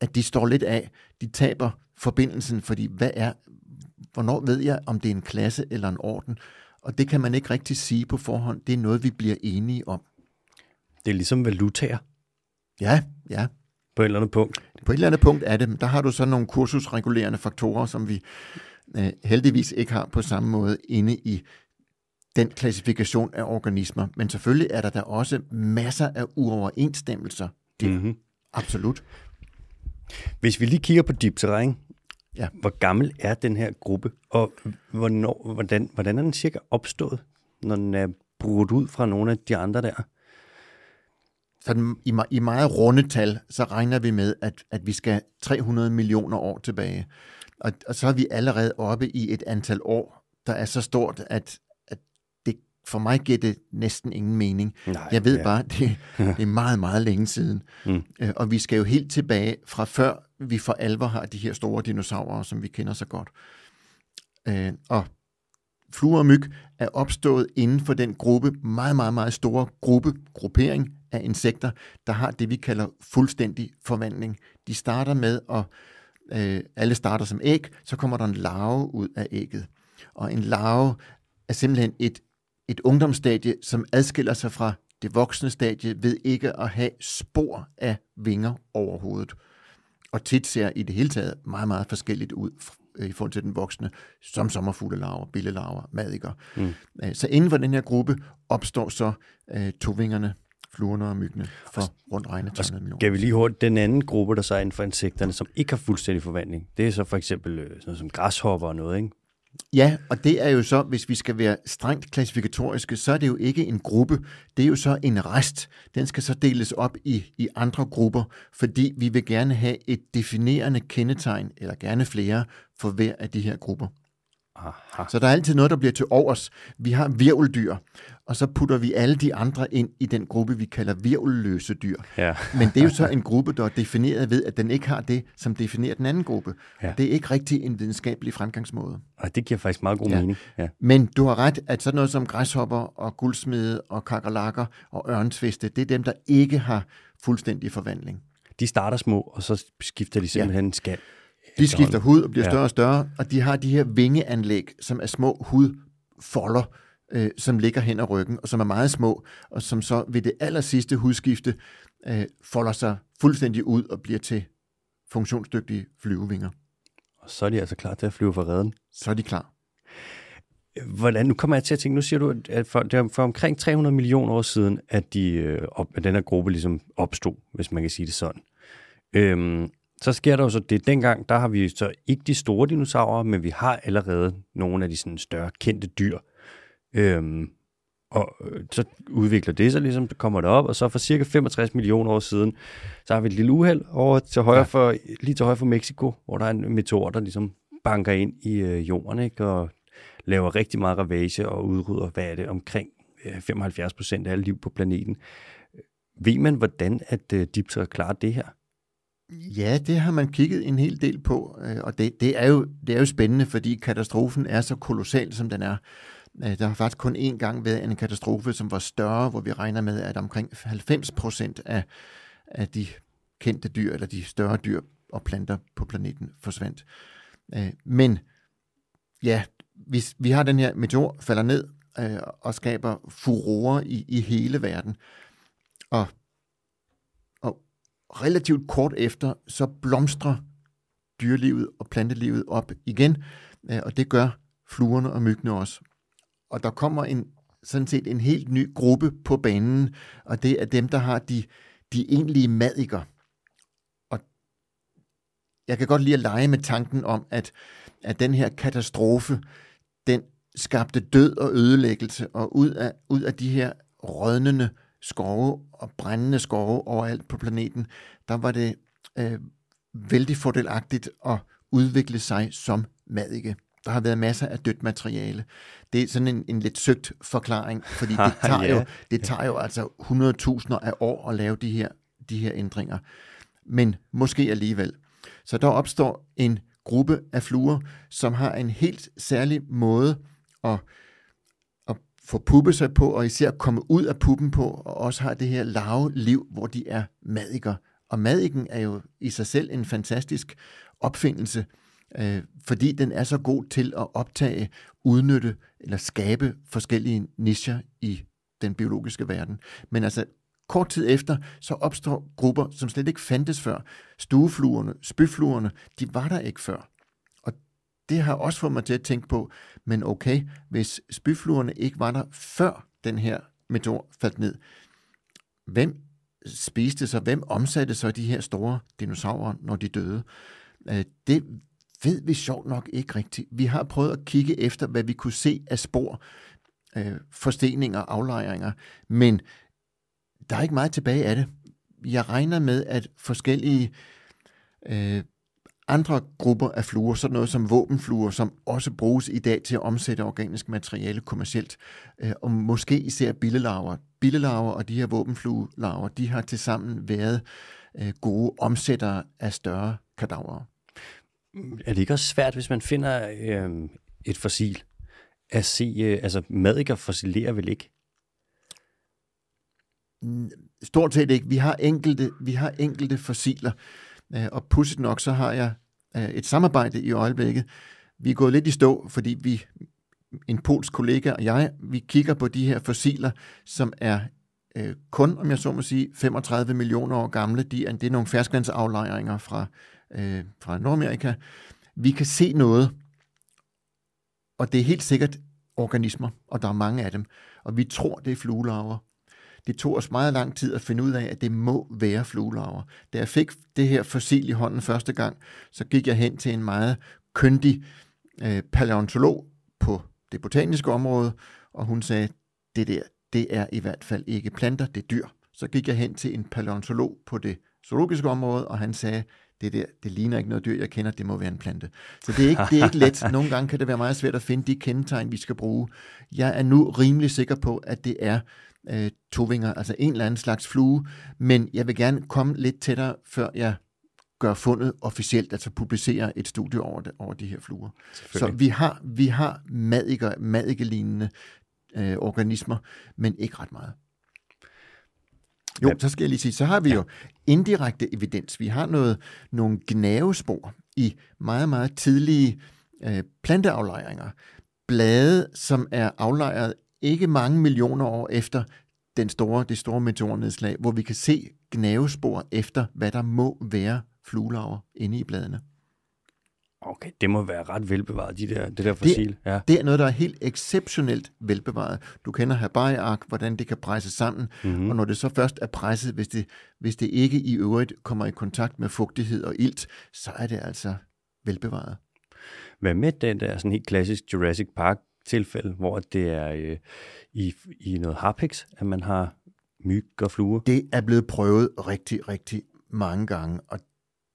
S2: at de står lidt af. De taber forbindelsen, fordi hvad er, hvornår ved jeg, om det er en klasse eller en orden? Og det kan man ikke rigtig sige på forhånd. Det er noget, vi bliver enige om.
S1: Det er ligesom valutaer.
S2: Ja, ja.
S1: På et eller andet punkt.
S2: På et eller andet punkt er det. Der har du så nogle kursusregulerende faktorer, som vi øh, heldigvis ikke har på samme måde inde i den klassifikation af organismer. Men selvfølgelig er der da også masser af uoverensstemmelser. Mm-hmm. Absolut.
S1: Hvis vi lige kigger på deep terrain, ja. hvor gammel er den her gruppe, og hvornår, hvordan, hvordan er den cirka opstået, når den er brudt ud fra nogle af de andre der?
S2: Så i, i meget runde tal, så regner vi med, at, at vi skal 300 millioner år tilbage. Og, og så er vi allerede oppe i et antal år, der er så stort, at, at det, for mig giver det næsten ingen mening. Nej, jeg ved ja. bare, det, det er meget, meget længe siden. Mm. Øh, og vi skal jo helt tilbage fra før vi for alvor har de her store dinosaurer, som vi kender så godt. Øh, og fluer og myg er opstået inden for den gruppe, meget, meget, meget store gruppe, gruppering af insekter, der har det, vi kalder fuldstændig forvandling. De starter med at øh, alle starter som æg, så kommer der en larve ud af ægget. Og en larve er simpelthen et, et ungdomsstadie, som adskiller sig fra det voksne stadie ved ikke at have spor af vinger over hovedet. Og tit ser i det hele taget meget, meget forskelligt ud øh, i forhold til den voksne, som sommerfuglelarver, billelarver, madikker. Mm. Øh, så inden for den her gruppe opstår så øh, tovingerne, fluerne og myggene for rundt regnet 200 millioner.
S1: Skal vi lige hurtigt den anden gruppe, der så er inden for insekterne, som ikke har fuldstændig forvandling? Det er så for eksempel øh, sådan noget som græshopper og noget, ikke?
S2: Ja, og det er jo så, hvis vi skal være strengt klassifikatoriske, så er det jo ikke en gruppe, det er jo så en rest. Den skal så deles op i, i andre grupper, fordi vi vil gerne have et definerende kendetegn, eller gerne flere, for hver af de her grupper. Aha. Så der er altid noget, der bliver til overs. Vi har virveldyr, og så putter vi alle de andre ind i den gruppe, vi kalder virvelløse dyr. Ja. Men det er jo så en gruppe, der er defineret ved, at den ikke har det, som definerer den anden gruppe. Ja. Det er ikke rigtig en videnskabelig fremgangsmåde.
S1: Og det giver faktisk meget god ja. mening.
S2: Ja. Men du har ret, at sådan noget som græshopper og guldsmede og kakerlakker og ørntviste, det er dem, der ikke har fuldstændig forvandling.
S1: De starter små, og så skifter de simpelthen ja. skal.
S2: De skifter hud og bliver ja. større og større, og de har de her vingeanlæg, som er små hudfolder, øh, som ligger hen ad ryggen, og som er meget små, og som så ved det aller sidste hudskifte øh, folder sig fuldstændig ud og bliver til funktionsdygtige flyvevinger.
S1: Og så er de altså klar til at flyve fra redden.
S2: Så er de klar.
S1: Hvordan, nu kommer jeg til at tænke, nu siger du, at for, det er for omkring 300 millioner år siden, at, de, øh, op, at den her gruppe ligesom opstod, hvis man kan sige det sådan. Øhm, så sker der jo så det, dengang, der har vi så ikke de store dinosaurer, men vi har allerede nogle af de sådan større kendte dyr. Øhm, og øh, så udvikler det sig ligesom, kommer det op, og så for cirka 65 millioner år siden, så har vi et lille uheld over til højre for, lige til højre for Mexico, hvor der er en meteor, der ligesom banker ind i øh, jorden, ikke? og laver rigtig meget ravage og udrydder, hvad er det, omkring øh, 75 procent af alt liv på planeten. Ved man, hvordan at øh, Diptera klarer det her?
S2: Ja, det har man kigget en hel del på, øh, og det, det, er jo, det er jo spændende, fordi katastrofen er så kolossal, som den er. Øh, der har faktisk kun én gang været en katastrofe, som var større, hvor vi regner med, at omkring 90 procent af, af de kendte dyr, eller de større dyr og planter på planeten forsvandt. Øh, men ja, hvis vi har den her meteor, falder ned og skaber furore i, i hele verden, og relativt kort efter, så blomstrer dyrelivet og plantelivet op igen, øh, og det gør fluerne og myggene også. Og der kommer en, sådan set en helt ny gruppe på banen, og det er dem, der har de, de egentlige madikker. Og jeg kan godt lide at lege med tanken om, at, at den her katastrofe, den skabte død og ødelæggelse, og ud af, ud af de her rådnende skove og brændende skove overalt på planeten, der var det øh, vældig fordelagtigt at udvikle sig som madike. Der har været masser af dødt materiale. Det er sådan en, en lidt søgt forklaring, fordi det tager, ja. jo, det tager jo altså 100.000 af år at lave de her, de her ændringer. Men måske alligevel. Så der opstår en gruppe af fluer, som har en helt særlig måde at, at få puppe sig på, og især komme ud af puppen på, og også har det her lave liv, hvor de er madikker. Og madikken er jo i sig selv en fantastisk opfindelse, øh, fordi den er så god til at optage, udnytte eller skabe forskellige nischer i den biologiske verden. Men altså, kort tid efter, så opstår grupper, som slet ikke fandtes før. Stuefluerne, spyfluerne, de var der ikke før. Det har også fået mig til at tænke på, men okay, hvis spyfluerne ikke var der før den her meteor faldt ned, hvem spiste så, hvem omsatte så de her store dinosaurer, når de døde? Øh, det ved vi sjovt nok ikke rigtigt. Vi har prøvet at kigge efter, hvad vi kunne se af spor, øh, forsteninger, aflejringer, men der er ikke meget tilbage af det. Jeg regner med, at forskellige øh, andre grupper af fluer, sådan noget som våbenfluer, som også bruges i dag til at omsætte organisk materiale kommercielt, øh, og måske især billelarver. Billelarver og de her våbenfluelarver, de har tilsammen været øh, gode omsættere af større kadaver.
S1: Er det ikke også svært, hvis man finder øh, et fossil, at se, øh, altså madikker fossilerer vel ikke?
S2: Stort set ikke. Vi har enkelte, vi har enkelte fossiler, øh, og pudsigt nok, så har jeg et samarbejde i øjeblikket. Vi er gået lidt i stå, fordi vi, en polsk kollega og jeg, vi kigger på de her fossiler, som er øh, kun, om jeg så må sige, 35 millioner år gamle. De er, det er nogle ferskvandsaflejringer fra øh, fra Nordamerika. Vi kan se noget, og det er helt sikkert organismer, og der er mange af dem. Og vi tror, det er fluelarver. Det tog os meget lang tid at finde ud af, at det må være fluelarver. Da jeg fik det her fossil i hånden første gang, så gik jeg hen til en meget kyndig øh, paleontolog på det botaniske område, og hun sagde, det der, det er i hvert fald ikke planter, det er dyr. Så gik jeg hen til en paleontolog på det zoologiske område, og han sagde, det der, det ligner ikke noget dyr, jeg kender, det må være en plante. Så det er ikke, det er ikke let. Nogle gange kan det være meget svært at finde de kendetegn, vi skal bruge. Jeg er nu rimelig sikker på, at det er øh, tovinger, altså en eller anden slags flue, men jeg vil gerne komme lidt tættere, før jeg gør fundet officielt, altså publicere et studie over, det, over de her fluer. Så vi har, vi har madiker, madikelignende øh, organismer, men ikke ret meget. Jo, så skal jeg lige sige, så har vi ja. jo indirekte evidens. Vi har noget, nogle gnavespor i meget, meget tidlige øh, planteaflejringer. Blade, som er aflejret ikke mange millioner år efter den store, det store meteornedslag, hvor vi kan se gnavespor efter, hvad der må være fluelaver inde i bladene.
S1: Okay, det må være ret velbevaret, de der, det der fossil.
S2: Det, ja. det er noget, der er helt exceptionelt velbevaret. Du kender Habai-ark, hvordan det kan presse sammen, mm-hmm. og når det så først er presset, hvis det, hvis det ikke i øvrigt kommer i kontakt med fugtighed og ilt, så er det altså velbevaret.
S1: Hvad med den der sådan helt klassisk Jurassic Park tilfælde, hvor det er øh, i, i noget harpix, at man har myg og fluer?
S2: Det er blevet prøvet rigtig, rigtig mange gange, og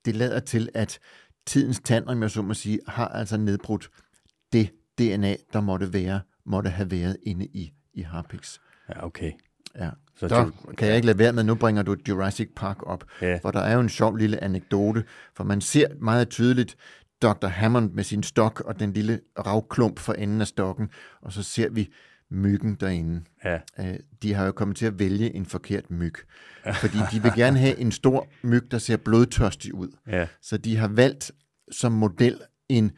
S2: det lader til, at tidens tand, om jeg så må sige, har altså nedbrudt det DNA, der måtte være, måtte have været inde i, i Harpix.
S1: Ja, okay.
S2: Ja. Så der kan jeg ikke lade være med, nu bringer du Jurassic Park op, ja. for der er jo en sjov lille anekdote, for man ser meget tydeligt Dr. Hammond med sin stok og den lille ravklump for enden af stokken, og så ser vi myggen derinde. Ja. Øh, de har jo kommet til at vælge en forkert myg, fordi de vil gerne have en stor myg, der ser blodtørstig ud. Ja. Så de har valgt som model en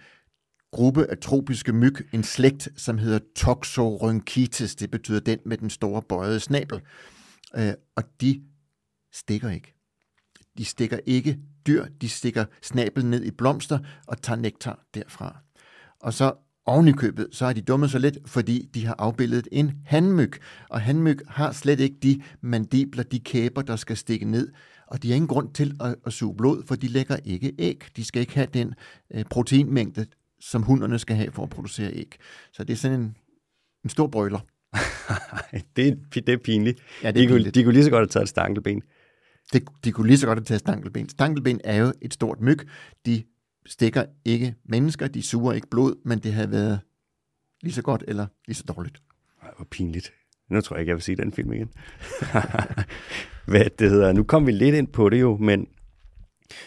S2: gruppe af tropiske myg, en slægt, som hedder Toxorhynchitis. Det betyder den med den store bøjede snabel. Øh, og de stikker ikke. De stikker ikke dyr, de stikker snablen ned i blomster og tager nektar derfra. Og så oven i købet, så er de dummet så lidt, fordi de har afbildet en handmyg. Og handmyg har slet ikke de mandibler, de kæber, der skal stikke ned. Og de har ingen grund til at, at suge blod, for de lægger ikke æg. De skal ikke have den øh, proteinmængde, som hunderne skal have for at producere æg. Så det er sådan en, en stor brøler.
S1: det, det er pinligt.
S2: Ja, det
S1: de,
S2: er
S1: kunne,
S2: pinligt.
S1: de kunne lige så godt have taget et stankelben.
S2: Det, de kunne lige så godt have taget stankelben. Stankelben er jo et stort myg. De stikker ikke mennesker, de suger ikke blod, men det havde været lige så godt eller lige så dårligt.
S1: Ej, hvor pinligt. Nu tror jeg ikke, jeg vil se den film igen. Hvad det hedder. Nu kom vi lidt ind på det jo, men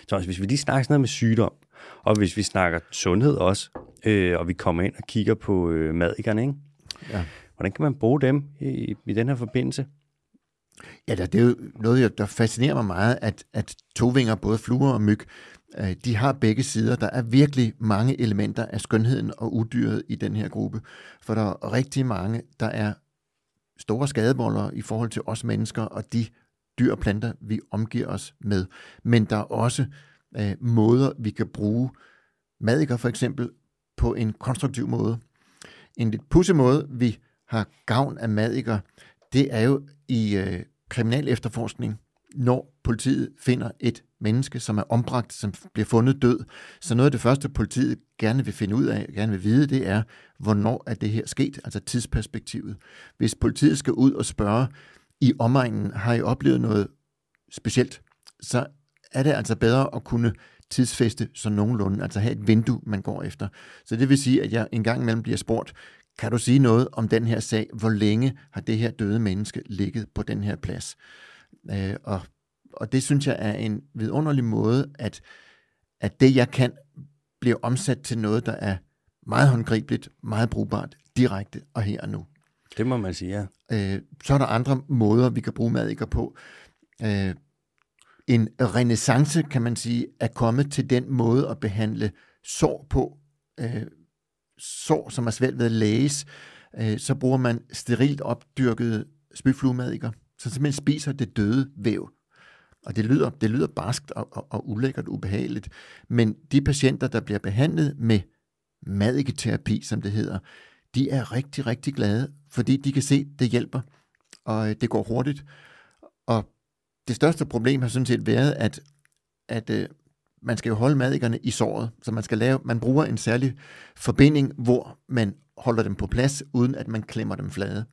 S1: Thomas, hvis vi lige snakker sådan noget med sygdom, og hvis vi snakker sundhed også, øh, og vi kommer ind og kigger på øh, madikerne, ikke?
S2: Ja.
S1: hvordan kan man bruge dem i, i den her forbindelse?
S2: Ja, det er jo noget, der fascinerer mig meget, at, at tovinger, både fluer og myg, øh, de har begge sider. Der er virkelig mange elementer af skønheden og udyret i den her gruppe. For der er rigtig mange, der er store skadeboller i forhold til os mennesker og de dyr og planter, vi omgiver os med. Men der er også øh, måder, vi kan bruge madikker for eksempel på en konstruktiv måde. En lidt pusse måde, vi har gavn af madikker, det er jo i øh, kriminal efterforskning, når politiet finder et menneske, som er ombragt, som bliver fundet død. Så noget af det første, politiet gerne vil finde ud af, gerne vil vide, det er, hvornår er det her sket, altså tidsperspektivet. Hvis politiet skal ud og spørge, i omegnen har I oplevet noget specielt, så er det altså bedre at kunne tidsfeste så nogenlunde, altså have et vindue, man går efter. Så det vil sige, at jeg en gang imellem bliver spurgt, kan du sige noget om den her sag? Hvor længe har det her døde menneske ligget på den her plads? Øh, og, og det synes jeg er en vidunderlig måde, at, at det, jeg kan, bliver omsat til noget, der er meget håndgribeligt, meget brugbart, direkte og her og nu.
S1: Det må man sige,
S2: ja. Øh, så er der andre måder, vi kan bruge madikker på. Øh, en renaissance, kan man sige, er kommet til den måde at behandle sår på, øh, sår, som er svært ved at læges, øh, så bruger man sterilt opdyrkede spyfluemadikker, som simpelthen spiser det døde væv. Og det lyder, det lyder barskt og, og, og ulækkert ubehageligt, men de patienter, der bliver behandlet med madiketerapi, som det hedder, de er rigtig, rigtig glade, fordi de kan se, det hjælper, og øh, det går hurtigt. Og det største problem har sådan set været, at, at øh, man skal jo holde madikerne i såret, så man skal lave, man bruger en særlig forbinding, hvor man holder dem på plads, uden at man klemmer dem flade.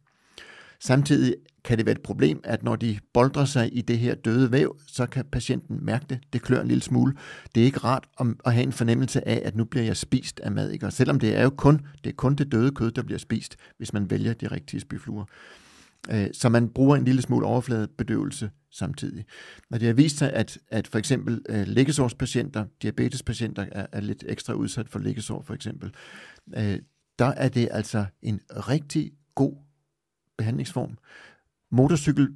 S2: Samtidig kan det være et problem, at når de boldrer sig i det her døde væv, så kan patienten mærke det. Det klør en lille smule. Det er ikke rart at have en fornemmelse af, at nu bliver jeg spist af madikker, selvom det er jo kun det, er kun det døde kød, der bliver spist, hvis man vælger de rigtige spyfluer. Øh, så man bruger en lille smule overfladebedøvelse samtidig. Og det har vist sig, at, at for eksempel øh, uh, liggesårspatienter, diabetespatienter er, er lidt ekstra udsat for liggesår for eksempel, uh, der er det altså en rigtig god behandlingsform. Motorcykel,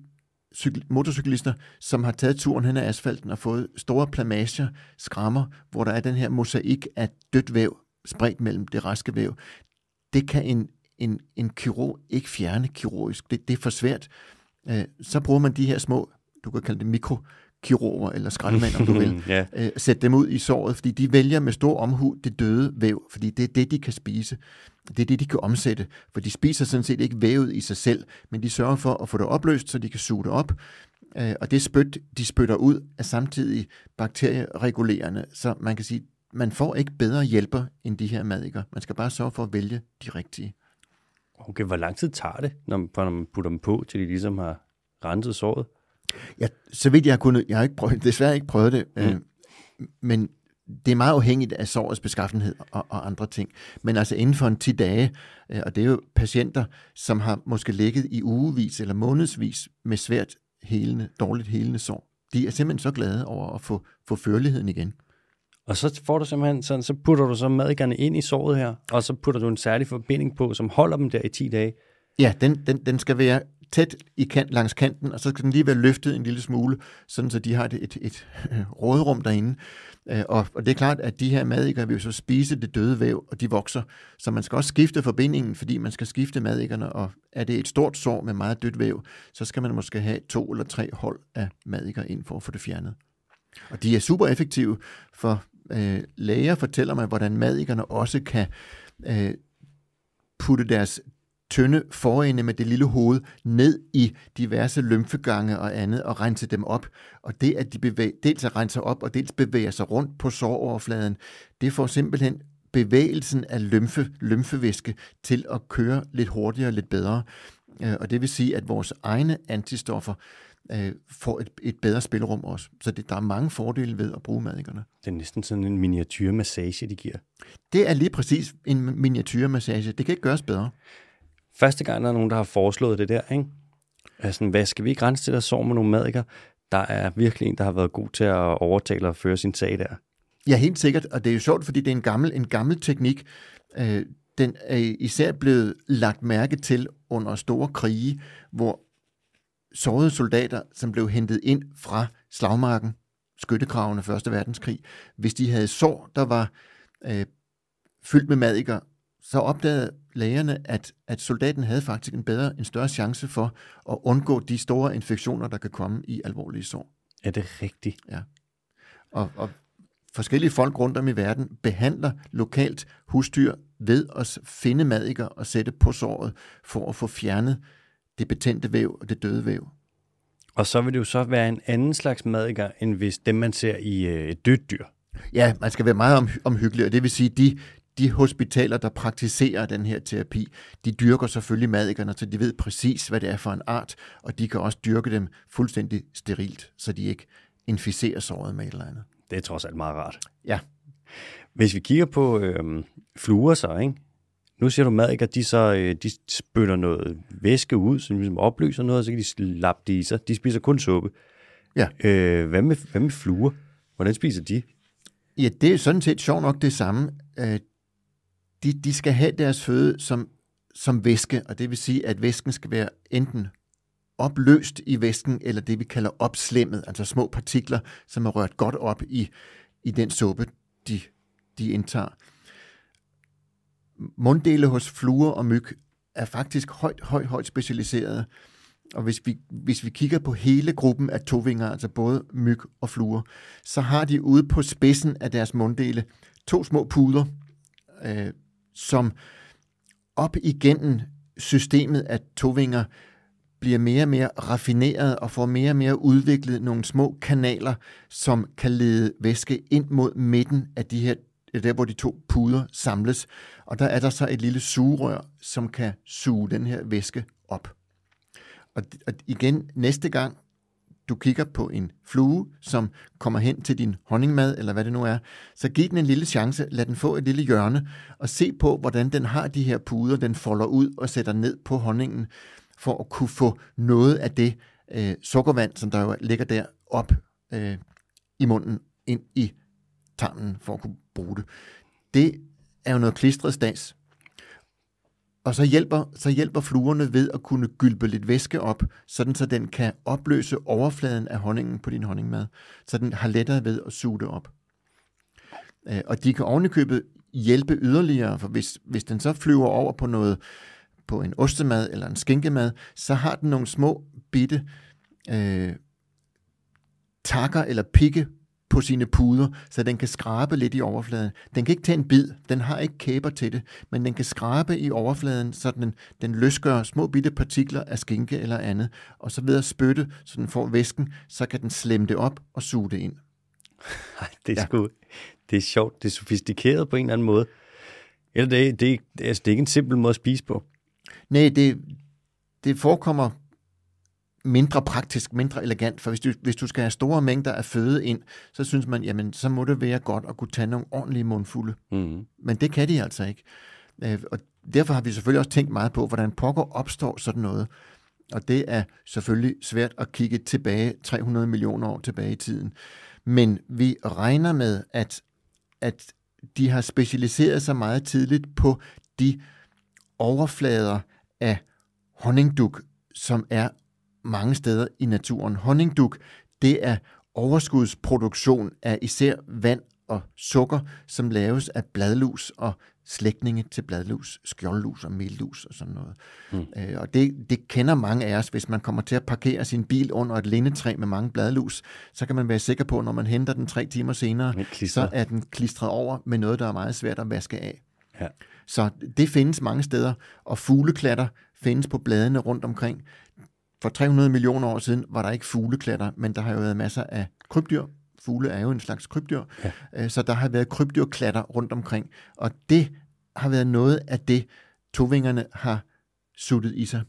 S2: cykel, motorcyklister, som har taget turen hen ad asfalten og fået store plamager, skrammer, hvor der er den her mosaik af dødt væv spredt mellem det raske væv, det kan en, en, en kirurg ikke fjerne kirurgisk. Det, det er for svært. Øh, så bruger man de her små, du kan kalde det mikrokirurger eller skraldemænd, om du vil,
S1: ja.
S2: øh, sætte dem ud i såret, fordi de vælger med stor omhu det døde væv, fordi det er det, de kan spise. Det er det, de kan omsætte, for de spiser sådan set ikke vævet i sig selv, men de sørger for at få det opløst, så de kan suge det op, øh, og det spyt, de spytter ud, er samtidig bakterieregulerende, så man kan sige, man får ikke bedre hjælper end de her madikker. Man skal bare sørge for at vælge de rigtige.
S1: Okay, hvor lang tid tager det, når man, når man putter dem på, til de ligesom har renset såret?
S2: Ja, så vidt jeg har kunnet, jeg har ikke prøvet, desværre ikke prøvet det, mm. øh, men det er meget afhængigt af sårets beskaffenhed og, og andre ting. Men altså inden for en 10 dage, øh, og det er jo patienter, som har måske ligget i ugevis eller månedsvis med svært helende, dårligt helende sår. De er simpelthen så glade over at få, få førligheden igen.
S1: Og så får du simpelthen sådan, så putter du så madikerne ind i såret her, og så putter du en særlig forbinding på, som holder dem der i 10 dage.
S2: Ja, den, den, den skal være tæt i kant, langs kanten, og så skal den lige være løftet en lille smule, sådan så de har et, et, et øh, rådrum derinde. Øh, og, og det er klart, at de her madikker vil jo så spise det døde væv, og de vokser. Så man skal også skifte forbindingen, fordi man skal skifte madikkerne, og er det et stort sår med meget dødt væv, så skal man måske have to eller tre hold af madikker ind for at få det fjernet. Og de er super effektive, for øh, læger fortæller mig, hvordan madikerne også kan øh, putte deres tynde forende med det lille hoved ned i diverse lymfegange og andet og rense dem op. Og det, at de bevæger, dels at rense op og dels bevæger sig rundt på såroverfladen, det får simpelthen bevægelsen af lymfe, lymfevæske til at køre lidt hurtigere og lidt bedre. Øh, og det vil sige, at vores egne antistoffer øh, får et, et bedre spilrum også. Så det, der er mange fordele ved at bruge madikerne.
S1: Det er næsten sådan en miniatyrmassage, de giver.
S2: Det er lige præcis en miniatyrmassage. Det kan ikke gøres bedre.
S1: Første gang, der er nogen, der har foreslået det der, ikke? Altså, hvad skal vi ikke rense til, der sår med nogle madikker? Der er virkelig en, der har været god til at overtale og føre sin sag der.
S2: Ja, helt sikkert. Og det er jo sjovt, fordi det er en gammel, en gammel teknik. Øh, den er især blevet lagt mærke til under store krige, hvor sårede soldater, som blev hentet ind fra slagmarken, skyttekravene 1. verdenskrig, hvis de havde sår, der var øh, fyldt med madikker, så opdagede lægerne, at, at soldaten havde faktisk en bedre, en større chance for at undgå de store infektioner, der kan komme i alvorlige sår.
S1: Er det rigtigt?
S2: Ja. Og, og forskellige folk rundt om i verden behandler lokalt husdyr ved at finde madikker og sætte på såret for at få fjernet det betændte væv og det døde væv.
S1: Og så vil det jo så være en anden slags madikker, end hvis dem, man ser i øh, et dødt dyr.
S2: Ja, man skal være meget om, omhyggelig, og det vil sige, de, de hospitaler, der praktiserer den her terapi, de dyrker selvfølgelig madikerne, så de ved præcis, hvad det er for en art, og de kan også dyrke dem fuldstændig sterilt, så de ikke inficerer såret med et eller andet.
S1: Det er trods alt meget rart.
S2: Ja.
S1: Hvis vi kigger på øh, fluer så, ikke? Nu siger du madikker, de så øh, de spytter noget væske ud, som ligesom opløser noget, og så kan de slappe det i sig. De spiser kun suppe.
S2: Ja.
S1: Øh, hvad, med, hvad med fluer? Hvordan spiser de?
S2: Ja, det er sådan set sjovt nok det samme. Øh, de, de skal have deres føde som, som væske, og det vil sige, at væsken skal være enten opløst i væsken, eller det vi kalder opslemmet, altså små partikler, som er rørt godt op i, i den suppe, de, de indtager. Munddele hos fluer og myg er faktisk højt, højt, højt specialiseret. Og hvis vi, hvis vi kigger på hele gruppen af tovinger, altså både myg og fluer, så har de ude på spidsen af deres munddele to små puder, øh, som op igennem systemet af tovinger bliver mere og mere raffineret og får mere og mere udviklet nogle små kanaler, som kan lede væske ind mod midten af de her der hvor de to puder samles. Og der er der så et lille sugerør, som kan suge den her væske op. Og, og igen, næste gang du kigger på en flue, som kommer hen til din honningmad, eller hvad det nu er, så giv den en lille chance, lad den få et lille hjørne, og se på, hvordan den har de her puder, den folder ud og sætter ned på honningen, for at kunne få noget af det øh, sukkervand, som der jo ligger der, op øh, i munden, ind i tarmen, for at kunne bruge det. Det er jo noget klistret stas. Og så hjælper, så hjælper fluerne ved at kunne gylpe lidt væske op, sådan så den kan opløse overfladen af honningen på din honningmad, så den har lettere ved at suge det op. Øh, og de kan ovenikøbet hjælpe yderligere, for hvis, hvis den så flyver over på noget, på en ostemad eller en skinkemad, så har den nogle små bitte øh, takker eller pigge på sine puder, så den kan skrabe lidt i overfladen. Den kan ikke tage en bid, den har ikke kæber til det, men den kan skrabe i overfladen, så den, den løsgør små bitte partikler af skinke eller andet, og så ved at spytte, så den får væsken, så kan den slemme det op og suge det ind.
S1: Ej, det er ja. sgu, det er sjovt, det er sofistikeret på en eller anden måde. Eller det, det, det, altså, det er ikke en simpel måde at spise på.
S2: Nej, det, det forekommer mindre praktisk, mindre elegant, for hvis du, hvis du skal have store mængder af føde ind, så synes man, jamen, så må det være godt at kunne tage nogle ordentlige mundfulde. Mm. Men det kan de altså ikke. Øh, og derfor har vi selvfølgelig også tænkt meget på, hvordan pokker opstår sådan noget. Og det er selvfølgelig svært at kigge tilbage 300 millioner år tilbage i tiden. Men vi regner med, at, at de har specialiseret sig meget tidligt på de overflader af honningduk, som er mange steder i naturen. Honningduk, det er overskudsproduktion af især vand og sukker, som laves af bladlus og slægtninge til bladlus, skjoldlus og meldus og sådan noget. Mm. Øh, og det, det kender mange af os, hvis man kommer til at parkere sin bil under et lindetræ med mange bladlus, så kan man være sikker på, at når man henter den tre timer senere, så er den klistret over med noget, der er meget svært at vaske af. Ja. Så det findes mange steder, og fugleklatter findes på bladene rundt omkring. For 300 millioner år siden var der ikke fugleklatter, men der har jo været masser af krybdyr. Fugle er jo en slags krybdyr, ja. Øh, så der har været krybdyrklatter rundt omkring. Og det har været noget af det, tovingerne har suttet i sig,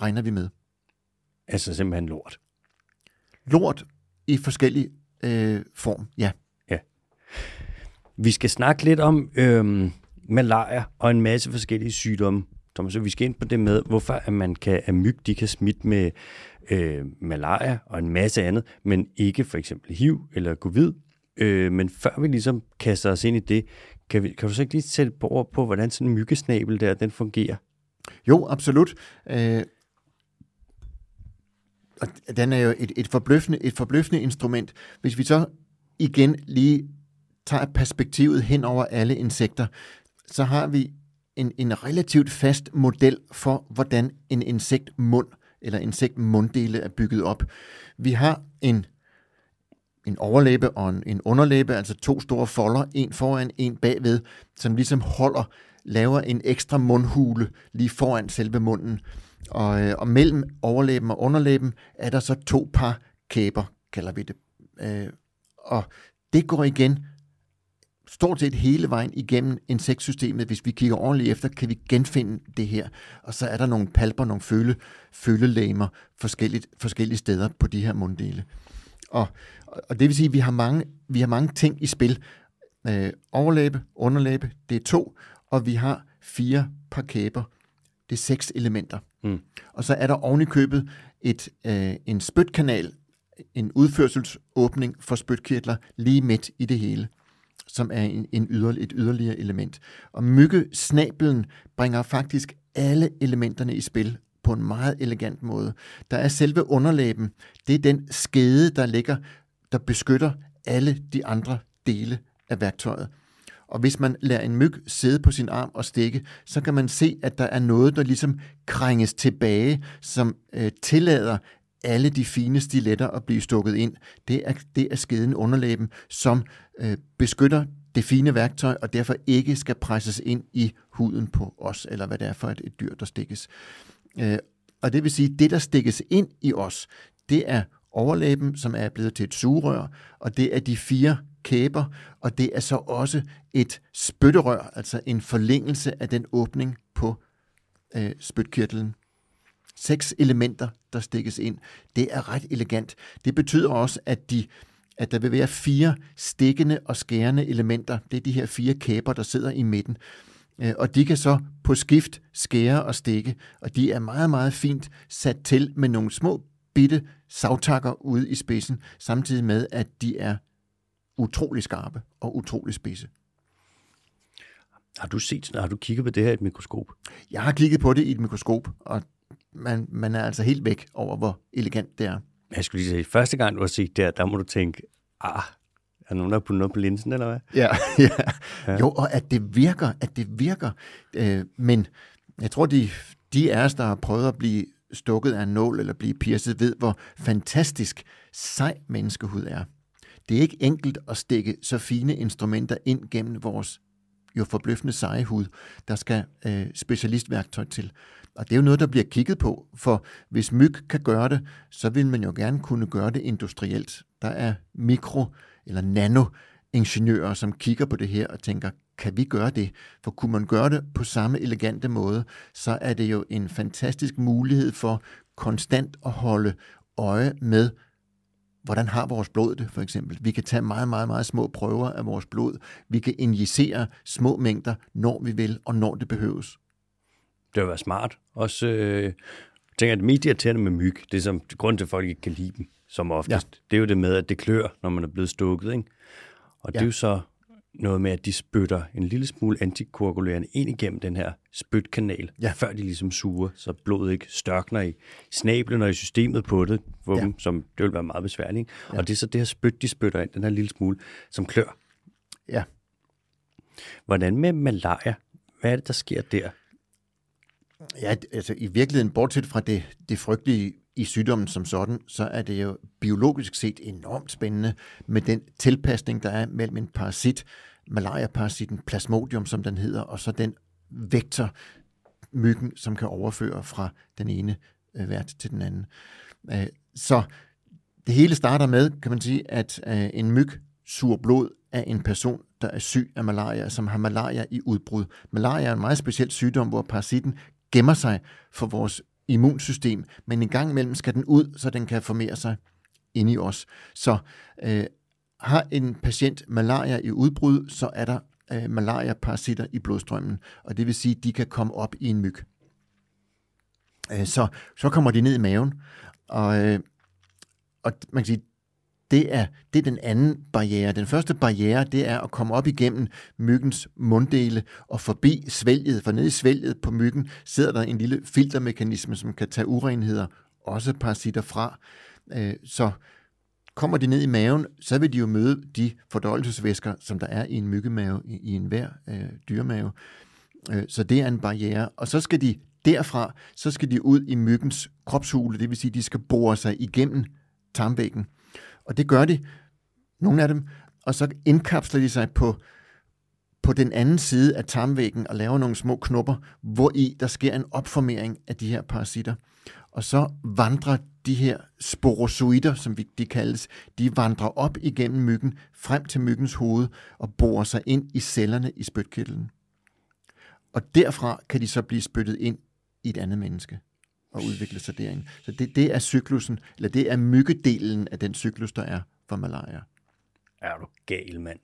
S2: regner vi med.
S1: Altså simpelthen lort?
S2: Lort i forskellig øh, form, ja. Ja.
S1: Vi skal snakke lidt om øh, malaria og en masse forskellige sygdomme. Thomas, så vi skal ind på det med, hvorfor at man kan, at myg de kan smitte med øh, malaria og en masse andet, men ikke for eksempel HIV eller covid. Øh, men før vi ligesom kaster os ind i det, kan, vi, kan du så ikke lige sætte på ord på, hvordan sådan en myggesnabel der, den fungerer?
S2: Jo, absolut. Øh, og den er jo et, et, forbløffende, et forbløffende instrument. Hvis vi så igen lige tager perspektivet hen over alle insekter, så har vi en, en relativt fast model for, hvordan en insektmund eller insektmunddele er bygget op. Vi har en, en overlæbe og en, en underlæbe, altså to store folder, en foran, en bagved, som ligesom holder, laver en ekstra mundhule lige foran selve munden. Og, øh, og mellem overlæben og underlæben er der så to par kæber, kalder vi det. Øh, og det går igen stort set hele vejen igennem insektsystemet. Hvis vi kigger ordentligt efter, kan vi genfinde det her. Og så er der nogle palper, nogle føle, følelæmer forskelligt, forskellige steder på de her munddele. Og, og det vil sige, at vi har mange, vi har mange ting i spil. Øh, overlæbe, underlæbe, det er to, og vi har fire par kæber. Det er seks elementer. Mm. Og så er der oven i købet et, øh, en spytkanal, en udførselsåbning for spytkirtler lige midt i det hele som er en, en yder, et yderligere element. Og myggesnabelen bringer faktisk alle elementerne i spil på en meget elegant måde. Der er selve underlæben. Det er den skede, der ligger, der beskytter alle de andre dele af værktøjet. Og hvis man lader en myg sidde på sin arm og stikke, så kan man se, at der er noget, der ligesom krænges tilbage, som øh, tillader alle de fine stiletter at blive stukket ind. Det er, det er skeden underlæben, som øh, beskytter det fine værktøj, og derfor ikke skal presses ind i huden på os, eller hvad det er for et, et dyr, der stikkes. Øh, og det vil sige, at det, der stikkes ind i os, det er overlæben, som er blevet til et sugerør, og det er de fire kæber, og det er så også et spytterør, altså en forlængelse af den åbning på øh, spytkirtlen seks elementer, der stikkes ind. Det er ret elegant. Det betyder også, at, de, at der vil være fire stikkende og skærende elementer. Det er de her fire kæber, der sidder i midten. Øh, og de kan så på skift skære og stikke, og de er meget, meget fint sat til med nogle små bitte savtakker ude i spidsen, samtidig med, at de er utrolig skarpe og utrolig spidse.
S1: Har du set, har du kigget på det her i et mikroskop?
S2: Jeg har kigget på det i et mikroskop, og man, man er altså helt væk over, hvor elegant det er.
S1: Jeg skulle lige sige, første gang du har set det her, der må du tænke, ah, er nogen, der har puttet noget på linsen, eller hvad?
S2: Ja, ja. ja. Jo, og at det virker, at det virker. Øh, men jeg tror, de, de af os, der har prøvet at blive stukket af en nål eller blive pierced, ved, hvor fantastisk sej menneskehud er. Det er ikke enkelt at stikke så fine instrumenter ind gennem vores jo forbløffende seje hud. Der skal øh, specialistværktøj til. Og det er jo noget, der bliver kigget på, for hvis myg kan gøre det, så vil man jo gerne kunne gøre det industrielt. Der er mikro- eller nano-ingeniører, som kigger på det her og tænker, kan vi gøre det? For kunne man gøre det på samme elegante måde, så er det jo en fantastisk mulighed for konstant at holde øje med, hvordan har vores blod det, for eksempel. Vi kan tage meget, meget, meget små prøver af vores blod. Vi kan injicere små mængder, når vi vil, og når det behøves
S1: det vil være smart. Også, øh, jeg tænker, at det mest irriterende med myg, det er som grund til, at folk ikke kan lide dem, som oftest, ja. det er jo det med, at det klør, når man er blevet stukket. Ikke? Og ja. det er jo så noget med, at de spytter en lille smule antikoagulerende ind igennem den her spytkanal, ja. før de ligesom suger, så blodet ikke størkner i snablen og i systemet på det, for ja. dem, som det vil være meget besværligt. Ja. Og det er så det her spyt, de spytter ind, den her lille smule, som klør.
S2: Ja.
S1: Hvordan med malaria? Hvad er det, der sker der?
S2: Ja, altså i virkeligheden, bortset fra det, det frygtelige i sygdommen som sådan, så er det jo biologisk set enormt spændende med den tilpasning, der er mellem en parasit, malaria-parasitten Plasmodium, som den hedder, og så den vektor, myggen, som kan overføre fra den ene øh, vært til den anden. Øh, så det hele starter med, kan man sige, at øh, en myg suger blod af en person, der er syg af malaria, som har malaria i udbrud. Malaria er en meget speciel sygdom, hvor parasitten gemmer sig for vores immunsystem, men en gang imellem skal den ud, så den kan formere sig inde i os. Så øh, har en patient malaria i udbrud, så er der øh, malaria-parasitter i blodstrømmen, og det vil sige, at de kan komme op i en myg. Øh, så, så kommer de ned i maven, og, øh, og man kan sige, det er, det er den anden barriere. Den første barriere, det er at komme op igennem myggens munddele og forbi svælget. For nede i svælget på myggen sidder der en lille filtermekanisme, som kan tage urenheder, også parasitter fra. Øh, så kommer de ned i maven, så vil de jo møde de fordøjelsesvæsker, som der er i en myggemave, i, en hver øh, dyremave. Øh, så det er en barriere. Og så skal de derfra, så skal de ud i myggens kropshule, det vil sige, de skal bore sig igennem tarmvæggen. Og det gør de, nogle af dem, og så indkapsler de sig på, på den anden side af tarmvæggen og laver nogle små knopper, hvor i der sker en opformering af de her parasitter. Og så vandrer de her sporozoider, som de kaldes, de vandrer op igennem myggen, frem til myggens hoved og borer sig ind i cellerne i spytkirtlen. Og derfra kan de så blive spyttet ind i et andet menneske og udvikle sig derind. Så det, det er cyklusen, eller det er myggedelen af den cyklus, der er for malaria.
S1: Er du gal, mand?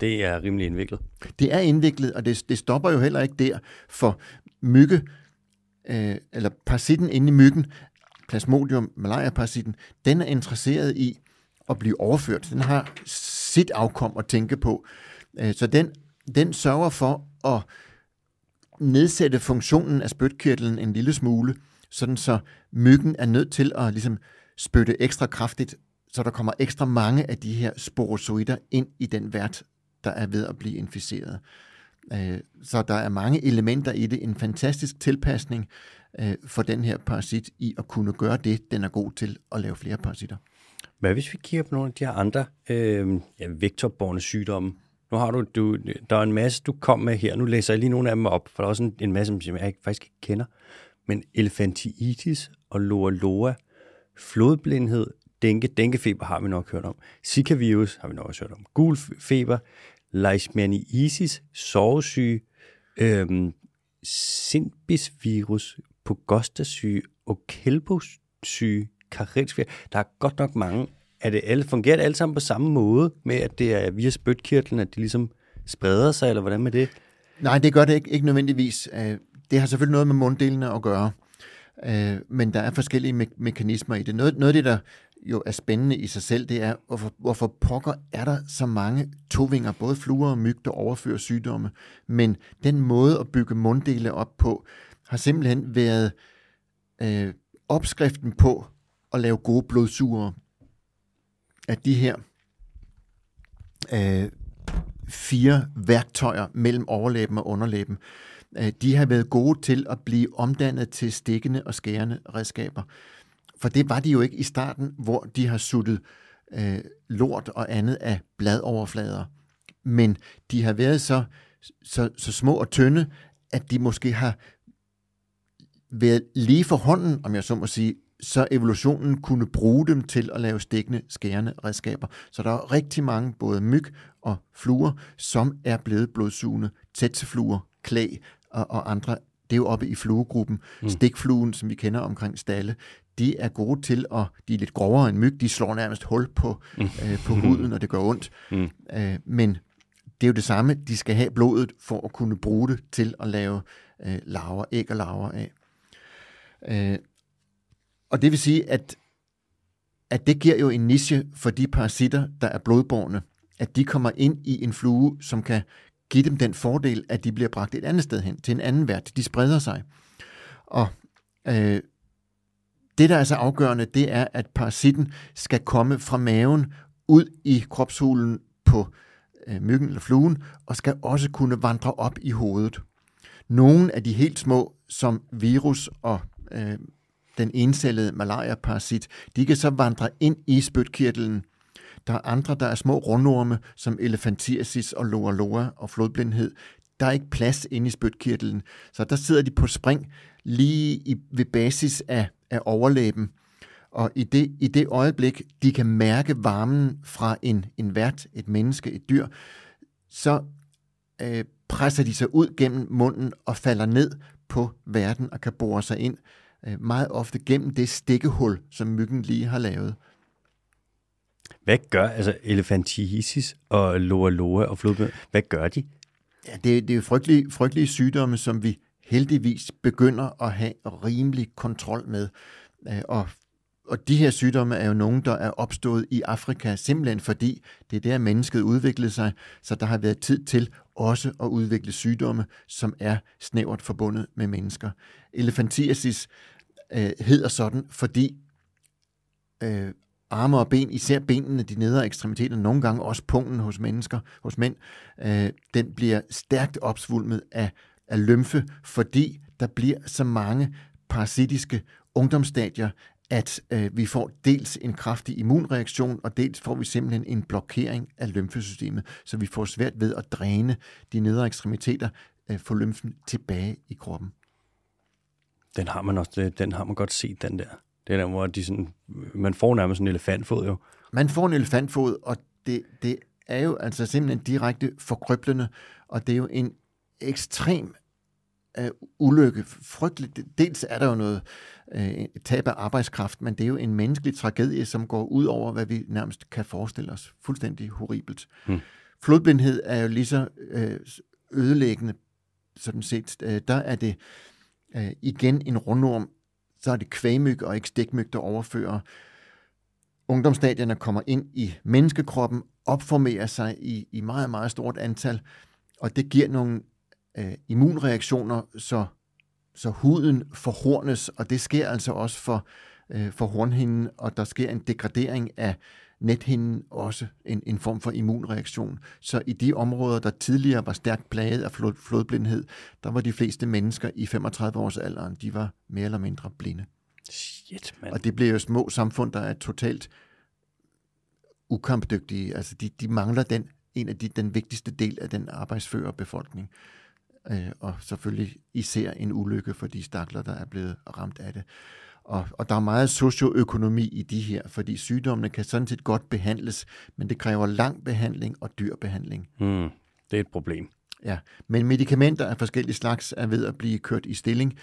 S1: Det er rimelig indviklet.
S2: Det er indviklet, og det, det stopper jo heller ikke der, for mygge, øh, eller parasitten inde i myggen, Plasmodium malaria-parasitten, den er interesseret i at blive overført. Den har sit afkom at tænke på. Øh, så den, den sørger for at nedsætte funktionen af spytkirtlen en lille smule, sådan så myggen er nødt til at ligesom spytte ekstra kraftigt, så der kommer ekstra mange af de her sporozoider ind i den vært, der er ved at blive inficeret. Øh, så der er mange elementer i det. En fantastisk tilpasning øh, for den her parasit i at kunne gøre det, den er god til at lave flere parasitter.
S1: Hvad hvis vi kigger på nogle af de her andre øh, ja, vektorborne sygdomme? Nu har du, du, der er en masse, du kom med her. Nu læser jeg lige nogle af dem op, for der er også en, en masse, som jeg faktisk ikke kender men elefantitis og loa loa, flodblindhed, dænke, denguefeber har vi nok hørt om, Zika-virus har vi nok også hørt om, gul feber, leishmaniasis, sovesyge, øhm, sinbisvirus, pogostasyge og kælbosyge, karetskfjer. Der er godt nok mange. Er det alle, fungerer det alle sammen på samme måde med, at det er via spytkirtlen, at de ligesom spreder sig, eller hvordan med det?
S2: Nej, det gør det ikke, ikke nødvendigvis. Øh, det har selvfølgelig noget med munddelene at gøre, øh, men der er forskellige me- mekanismer i det. Noget, noget af det, der jo er spændende i sig selv, det er, hvorfor, hvorfor pokker er der så mange tovinger, både fluer og myg, der overfører sygdomme. Men den måde at bygge munddele op på, har simpelthen været øh, opskriften på at lave gode blodsugere. At de her øh, fire værktøjer mellem overlæben og underlæben, Øh, de har været gode til at blive omdannet til stikkende og skærende redskaber. For det var de jo ikke i starten, hvor de har suttet øh, lort og andet af bladoverflader. Men de har været så, så, så små og tynde, at de måske har været lige for hånden, om jeg så må sige, så evolutionen kunne bruge dem til at lave stikkende, skærende redskaber. Så der er rigtig mange, både myg og fluer, som er blevet blodsugende, tætsefluer, klæg, og, og andre, det er jo oppe i fluegruppen. Mm. Stikfluen, som vi kender omkring stalle, de er gode til at, de er lidt grovere end myg, de slår nærmest hul på, mm. øh, på huden, når det gør ondt. Mm. Øh, men det er jo det samme, de skal have blodet for at kunne bruge det til at lave øh, laver, æg og laver af. Øh, og det vil sige, at, at det giver jo en niche for de parasitter, der er blodborne, at de kommer ind i en flue, som kan, give dem den fordel, at de bliver bragt et andet sted hen, til en anden vært. De spreder sig. Og øh, det, der er så afgørende, det er, at parasitten skal komme fra maven ud i kropshulen på øh, myggen eller fluen, og skal også kunne vandre op i hovedet. Nogle af de helt små, som virus og øh, den encellede malaria-parasit, de kan så vandre ind i spytkirtlen. Der er andre, der er små rundorme, som elefantiasis og loa loa og flodblindhed. Der er ikke plads inde i spytkirtlen, så der sidder de på spring lige i, ved basis af, af overlæben. Og i det, i det øjeblik, de kan mærke varmen fra en, en vært, et menneske, et dyr, så øh, presser de sig ud gennem munden og falder ned på verden og kan bore sig ind øh, meget ofte gennem det stikkehul, som myggen lige har lavet.
S1: Hvad gør altså elefantiasis og loa loa og flodblod? Hvad gør de?
S2: Ja, det, det er jo frygtelige, frygtelige sygdomme, som vi heldigvis begynder at have rimelig kontrol med. Øh, og og de her sygdomme er jo nogen, der er opstået i Afrika, simpelthen fordi det er der, mennesket udviklede sig, så der har været tid til også at udvikle sygdomme, som er snævert forbundet med mennesker. Elefantiasis øh, hedder sådan, fordi øh, arme og ben, især benene, de nedre ekstremiteter, nogle gange også pungen hos mennesker, hos mænd, øh, den bliver stærkt opsvulmet af, af lymfe, fordi der bliver så mange parasitiske ungdomsstadier at øh, vi får dels en kraftig immunreaktion, og dels får vi simpelthen en blokering af lymfesystemet, så vi får svært ved at dræne de nedre ekstremiteter, øh, få lymfen tilbage i kroppen.
S1: Den har man også, øh, den har man godt set, den der. Det er der, hvor de sådan, man får nærmest en elefantfod jo.
S2: Man får en elefantfod, og det, det er jo altså simpelthen direkte forkrøblende, og det er jo en ekstrem uh, ulykke. Frygteligt. Dels er der jo noget uh, tab af arbejdskraft, men det er jo en menneskelig tragedie, som går ud over, hvad vi nærmest kan forestille os. Fuldstændig horribelt. Hmm. Flodblindhed er jo lige så uh, ødelæggende, sådan set. Uh, der er det uh, igen en rundorm, så er det kvægmyg og ikke stikmyg, der overfører. Ungdomsstadierne kommer ind i menneskekroppen, opformerer sig i, i meget, meget stort antal, og det giver nogle øh, immunreaktioner, så, så huden forhornes, og det sker altså også for, øh, for hornhinden, og der sker en degradering af nethinden, også en, en form for immunreaktion. Så i de områder, der tidligere var stærkt plaget af flod, flodblindhed, der var de fleste mennesker i 35 års alderen, de var mere eller mindre blinde.
S1: Shit, man.
S2: Og det bliver jo små samfund, der er totalt ukampdygtige. Altså, de, de mangler den, en af de, den vigtigste del af den arbejdsfører befolkning øh, og selvfølgelig især en ulykke for de stakler, der er blevet ramt af det. Og, og der er meget socioøkonomi i de her, fordi sygdommene kan sådan set godt behandles, men det kræver lang behandling og dyr behandling.
S1: Mm, det er et problem.
S2: Ja, men medicamenter af forskellige slags er ved at blive kørt i stilling,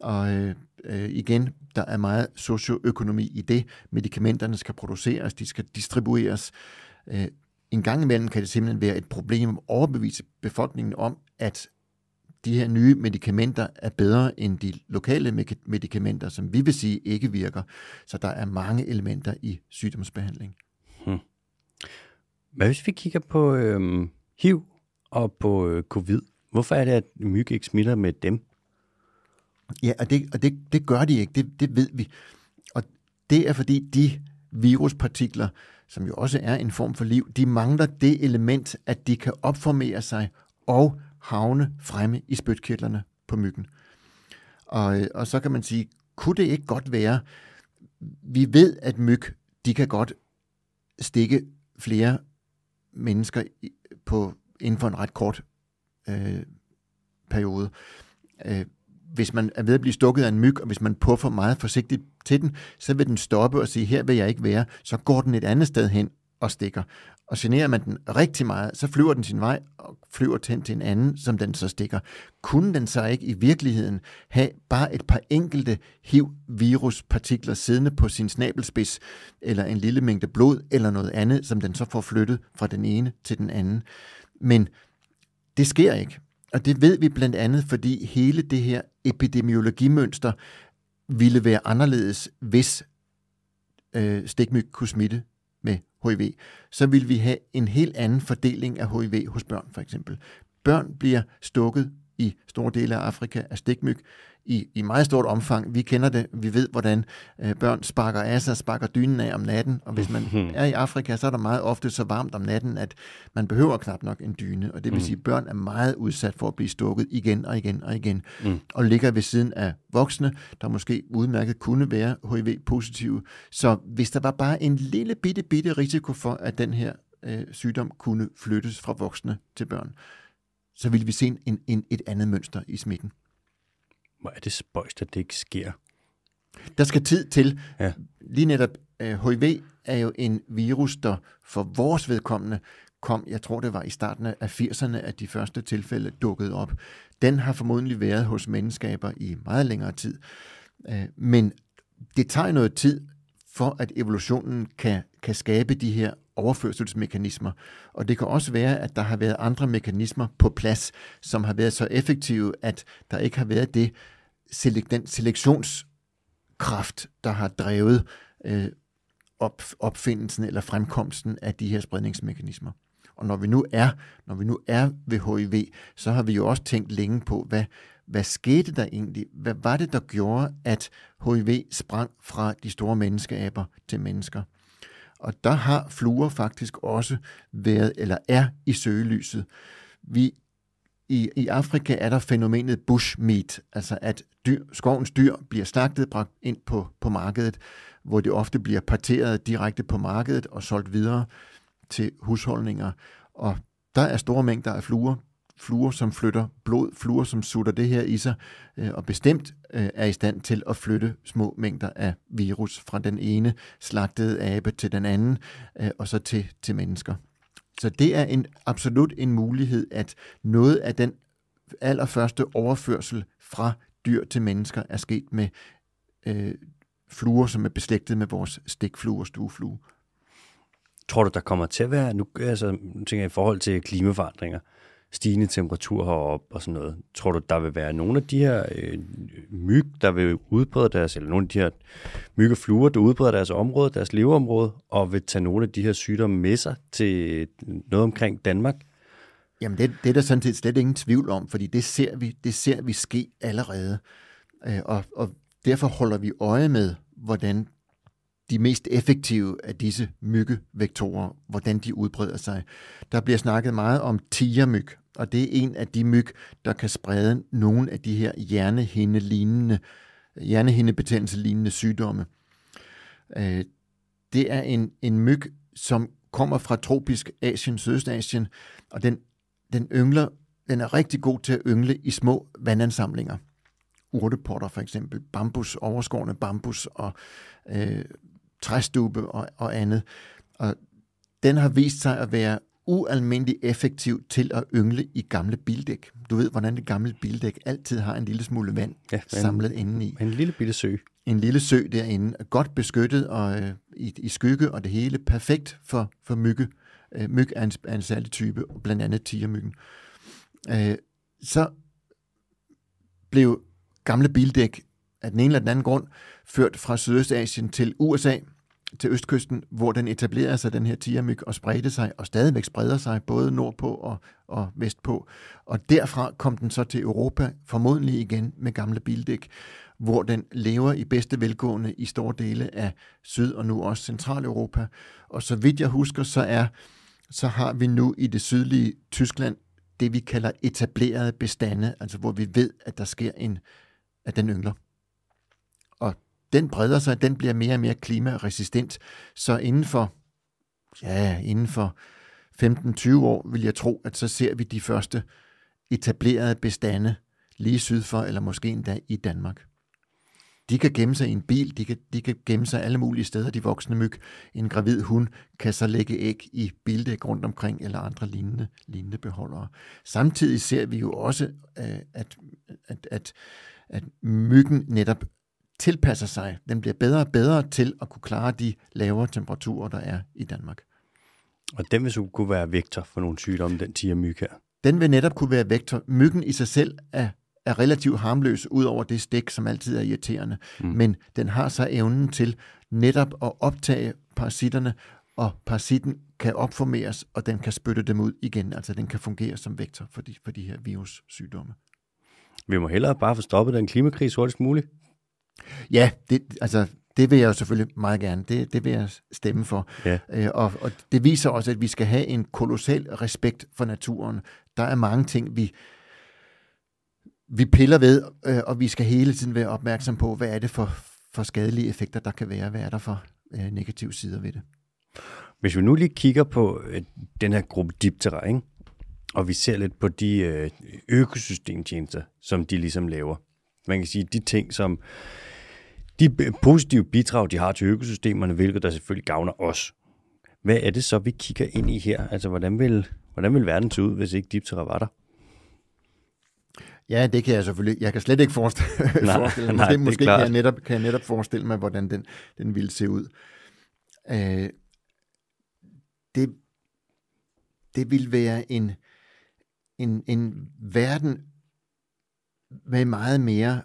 S2: og øh, øh, igen, der er meget socioøkonomi i det. Medicamenterne skal produceres, de skal distribueres. Øh, en gang imellem kan det simpelthen være et problem at overbevise befolkningen om, at de her nye medicamenter er bedre end de lokale medicamenter, som vi vil sige ikke virker. Så der er mange elementer i sygdomsbehandling. Hmm.
S1: Hvad hvis vi kigger på øhm, HIV og på øh, covid? Hvorfor er det, at myg ikke smitter med dem?
S2: Ja, og det, og det, det gør de ikke, det, det ved vi. Og det er fordi de viruspartikler, som jo også er en form for liv, de mangler det element, at de kan opformere sig og havne fremme i spytkirtlerne på myggen. Og, øh, og så kan man sige, kunne det ikke godt være, vi ved, at myg, de kan godt stikke flere mennesker på, inden for en ret kort øh, periode. Øh, hvis man er ved at blive stukket af en myg, og hvis man puffer meget forsigtigt til den, så vil den stoppe og sige, her vil jeg ikke være. Så går den et andet sted hen og stikker og generer man den rigtig meget, så flyver den sin vej og flyver hen til en anden, som den så stikker. Kunne den så ikke i virkeligheden have bare et par enkelte HIV-viruspartikler siddende på sin snabelspids, eller en lille mængde blod, eller noget andet, som den så får flyttet fra den ene til den anden? Men det sker ikke. Og det ved vi blandt andet, fordi hele det her epidemiologimønster ville være anderledes, hvis øh, stikmyg kunne smitte HIV, så vil vi have en helt anden fordeling af HIV hos børn, for eksempel. Børn bliver stukket i store dele af Afrika af stikmyg i, i meget stort omfang. Vi kender det, vi ved, hvordan øh, børn sparker af sig, sparker dynen af om natten, og hvis man er i Afrika, så er der meget ofte så varmt om natten, at man behøver knap nok en dyne, og det vil mm. sige, at børn er meget udsat for at blive stukket igen og igen og igen, mm. og ligger ved siden af voksne, der måske udmærket kunne være HIV-positive. Så hvis der var bare en lille bitte, bitte risiko for, at den her øh, sygdom kunne flyttes fra voksne til børn, så ville vi se en, en, et andet mønster i smitten.
S1: Hvor er det spøjst, at det ikke sker?
S2: Der skal tid til. Ja. Lige netop øh, HIV er jo en virus, der for vores vedkommende kom, jeg tror det var i starten af 80'erne, at de første tilfælde dukkede op. Den har formodentlig været hos menneskaber i meget længere tid. Uh, men det tager noget tid for, at evolutionen kan, kan skabe de her overførselsmekanismer. Og det kan også være, at der har været andre mekanismer på plads, som har været så effektive, at der ikke har været det den selektionskraft, der har drevet øh, op, opfindelsen eller fremkomsten af de her spredningsmekanismer. Og når vi nu er, når vi nu er ved HIV, så har vi jo også tænkt længe på, hvad, hvad skete der egentlig? Hvad var det, der gjorde, at HIV sprang fra de store menneskeaber til mennesker? Og der har fluer faktisk også været, eller er i søgelyset. Vi, i, I Afrika er der fænomenet bushmeat, altså at dyr, skovens dyr bliver slagtet, bragt ind på, på markedet, hvor det ofte bliver parteret direkte på markedet og solgt videre til husholdninger. Og der er store mængder af fluer, fluer, som flytter blod, fluer, som sutter det her i sig, øh, og bestemt øh, er i stand til at flytte små mængder af virus fra den ene slagtede abe til den anden, øh, og så til, til mennesker. Så det er en, absolut en mulighed, at noget af den allerførste overførsel fra dyr til mennesker er sket med øh, fluer, som er beslægtet med vores stikflue og stueflue.
S1: Tror du, der kommer til at være, nu altså, tænker jeg i forhold til klimaforandringer, stigende temperatur heroppe og sådan noget. Tror du, der vil være nogle af de her øh, myg, der vil udbrede deres, eller nogle af de her myg og fluer, der udbreder deres område, deres leveområde, og vil tage nogle af de her sygdomme med sig til noget omkring Danmark?
S2: Jamen det, det er der sådan set slet ingen tvivl om, fordi det ser vi, det ser vi ske allerede. Øh, og, og derfor holder vi øje med, hvordan de mest effektive af disse myggevektorer, hvordan de udbreder sig. Der bliver snakket meget om tigermyg, og det er en af de myg, der kan sprede nogle af de her hjernehinde-lignende, hjernehindebetændelse-lignende sygdomme. Øh, det er en, en myg, som kommer fra tropisk Asien, Sydøstasien, og den, den yngler, den er rigtig god til at yngle i små vandansamlinger. Urtepotter for eksempel, bambus, overskårende bambus og øh, træstube og, og andet. Og den har vist sig at være ualmindelig effektiv til at yngle i gamle bildæk. Du ved, hvordan det gamle bildæk altid har en lille smule vand ja, en, samlet indeni.
S1: En lille bitte sø.
S2: En lille sø derinde, godt beskyttet og øh, i, i skygge, og det hele perfekt for, for mygge. Øh, myg er en, er en særlig type, blandt andet tigermyggen. Øh, så blev gamle bildæk af den ene eller den anden grund ført fra Sydøstasien til USA – til østkysten, hvor den etablerede sig, den her tigermyg, og spredte sig, og stadigvæk spreder sig, både nordpå og, og vestpå. Og derfra kom den så til Europa, formodentlig igen med gamle bildæk, hvor den lever i bedste velgående i store dele af Syd- og nu også Centraleuropa. Og så vidt jeg husker, så er så har vi nu i det sydlige Tyskland det, vi kalder etablerede bestande, altså hvor vi ved, at der sker en, at den yngler den breder sig, den bliver mere og mere klimaresistent. Så inden for, ja, inden for 15-20 år vil jeg tro, at så ser vi de første etablerede bestande lige syd for, eller måske endda i Danmark. De kan gemme sig i en bil, de kan, de kan gemme sig alle mulige steder, de voksne myg. En gravid hund kan så lægge æg i bildæk rundt omkring, eller andre lignende, lignende beholdere. Samtidig ser vi jo også, øh, at, at, at, at myggen netop tilpasser sig. Den bliver bedre og bedre til at kunne klare de lavere temperaturer, der er i Danmark.
S1: Og den vil så kunne være vektor for nogle sygdomme, den tiger myg her?
S2: Den vil netop kunne være vektor. Myggen i sig selv er, er relativt harmløs, ud over det stik, som altid er irriterende. Mm. Men den har så evnen til netop at optage parasitterne, og parasitten kan opformeres, og den kan spytte dem ud igen. Altså den kan fungere som vektor for de, for de her virussygdomme.
S1: Vi må hellere bare få stoppet den klimakris hurtigst muligt.
S2: Ja, det, altså, det vil jeg jo selvfølgelig meget gerne. Det, det vil jeg stemme for.
S1: Ja.
S2: Øh, og, og det viser også, at vi skal have en kolossal respekt for naturen. Der er mange ting, vi, vi piller ved, øh, og vi skal hele tiden være opmærksom på, hvad er det for, for skadelige effekter, der kan være. Hvad er der for øh, negative sider ved det?
S1: Hvis vi nu lige kigger på øh, den her gruppe diptera, ikke? og vi ser lidt på de øh, økosystemtjenester, som de ligesom laver. Man kan sige, de ting, som de positive bidrag, de har til økosystemerne, hvilket der selvfølgelig gavner os. Hvad er det så, vi kigger ind i her? Altså, hvordan vil, hvordan vil verden se ud, hvis ikke diptera var der?
S2: Ja, det kan jeg selvfølgelig. Jeg kan slet ikke forestille,
S1: Nej,
S2: forestille mig.
S1: nej, det
S2: Måske, måske kan, jeg netop, kan jeg netop forestille mig, hvordan den, den ville se ud. Øh, det, det ville være en, en, en verden med meget mere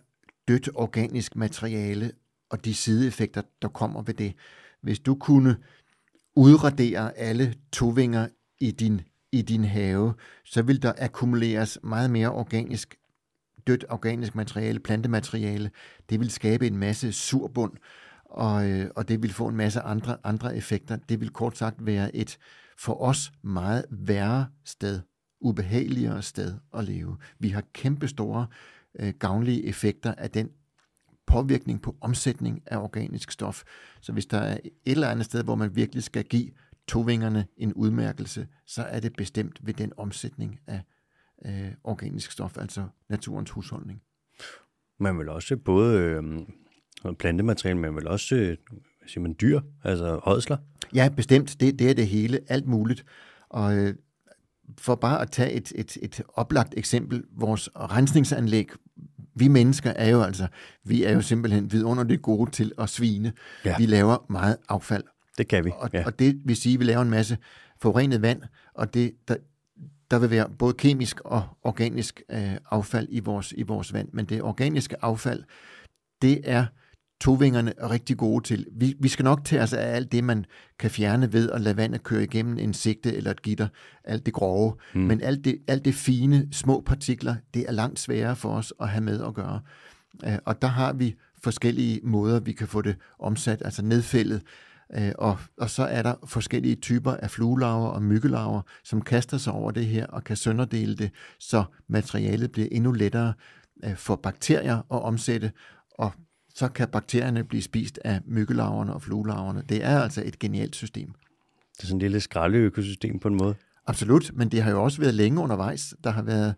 S2: dødt organisk materiale og de sideeffekter, der kommer ved det. Hvis du kunne udradere alle tovinger i din, i din have, så vil der akkumuleres meget mere organisk, dødt organisk materiale, plantemateriale. Det vil skabe en masse surbund, og, øh, og det vil få en masse andre, andre effekter. Det vil kort sagt være et for os meget værre sted, ubehageligere sted at leve. Vi har kæmpe store øh, gavnlige effekter af den påvirkning på omsætning af organisk stof. Så hvis der er et eller andet sted, hvor man virkelig skal give tovingerne en udmærkelse, så er det bestemt ved den omsætning af øh, organisk stof, altså naturens husholdning.
S1: Man vil også både øh, plantemateriale, men vel også øh, siger man, dyr, altså ådsler.
S2: Ja, bestemt. Det, det er det hele. Alt muligt. Og øh, for bare at tage et, et, et oplagt eksempel, vores rensningsanlæg, vi mennesker er jo altså, vi er jo simpelthen vidunderligt gode til at svine.
S1: Ja.
S2: Vi laver meget affald.
S1: Det kan vi.
S2: Og,
S1: Ja.
S2: og det vil sige, at vi laver en masse forurenet vand, og det, der, der vil være både kemisk og organisk øh, affald i vores, i vores vand. Men det organiske affald, det er tovingerne rigtig gode til. Vi, vi skal nok tage os af alt det, man kan fjerne ved at lade vandet køre igennem en sigte eller et gitter, alt det grove. Mm. Men alt det, alt det fine, små partikler, det er langt sværere for os at have med at gøre. Øh, Og der har vi forskellige måder, vi kan få det omsat, altså nedfældet. Øh, Og, og så er der forskellige typer af fluelarver og myggelarver, som kaster sig over det her og kan sønderdele det, så materialet bliver endnu lettere øh, for bakterier at omsætte, og så kan bakterierne blive spist af myggelarverne og fluelarverne. Det er altså et genialt system.
S1: Det er sådan et lille skraldeøkosystem på en måde.
S2: Absolut, men det har jo også været længe undervejs. Der har været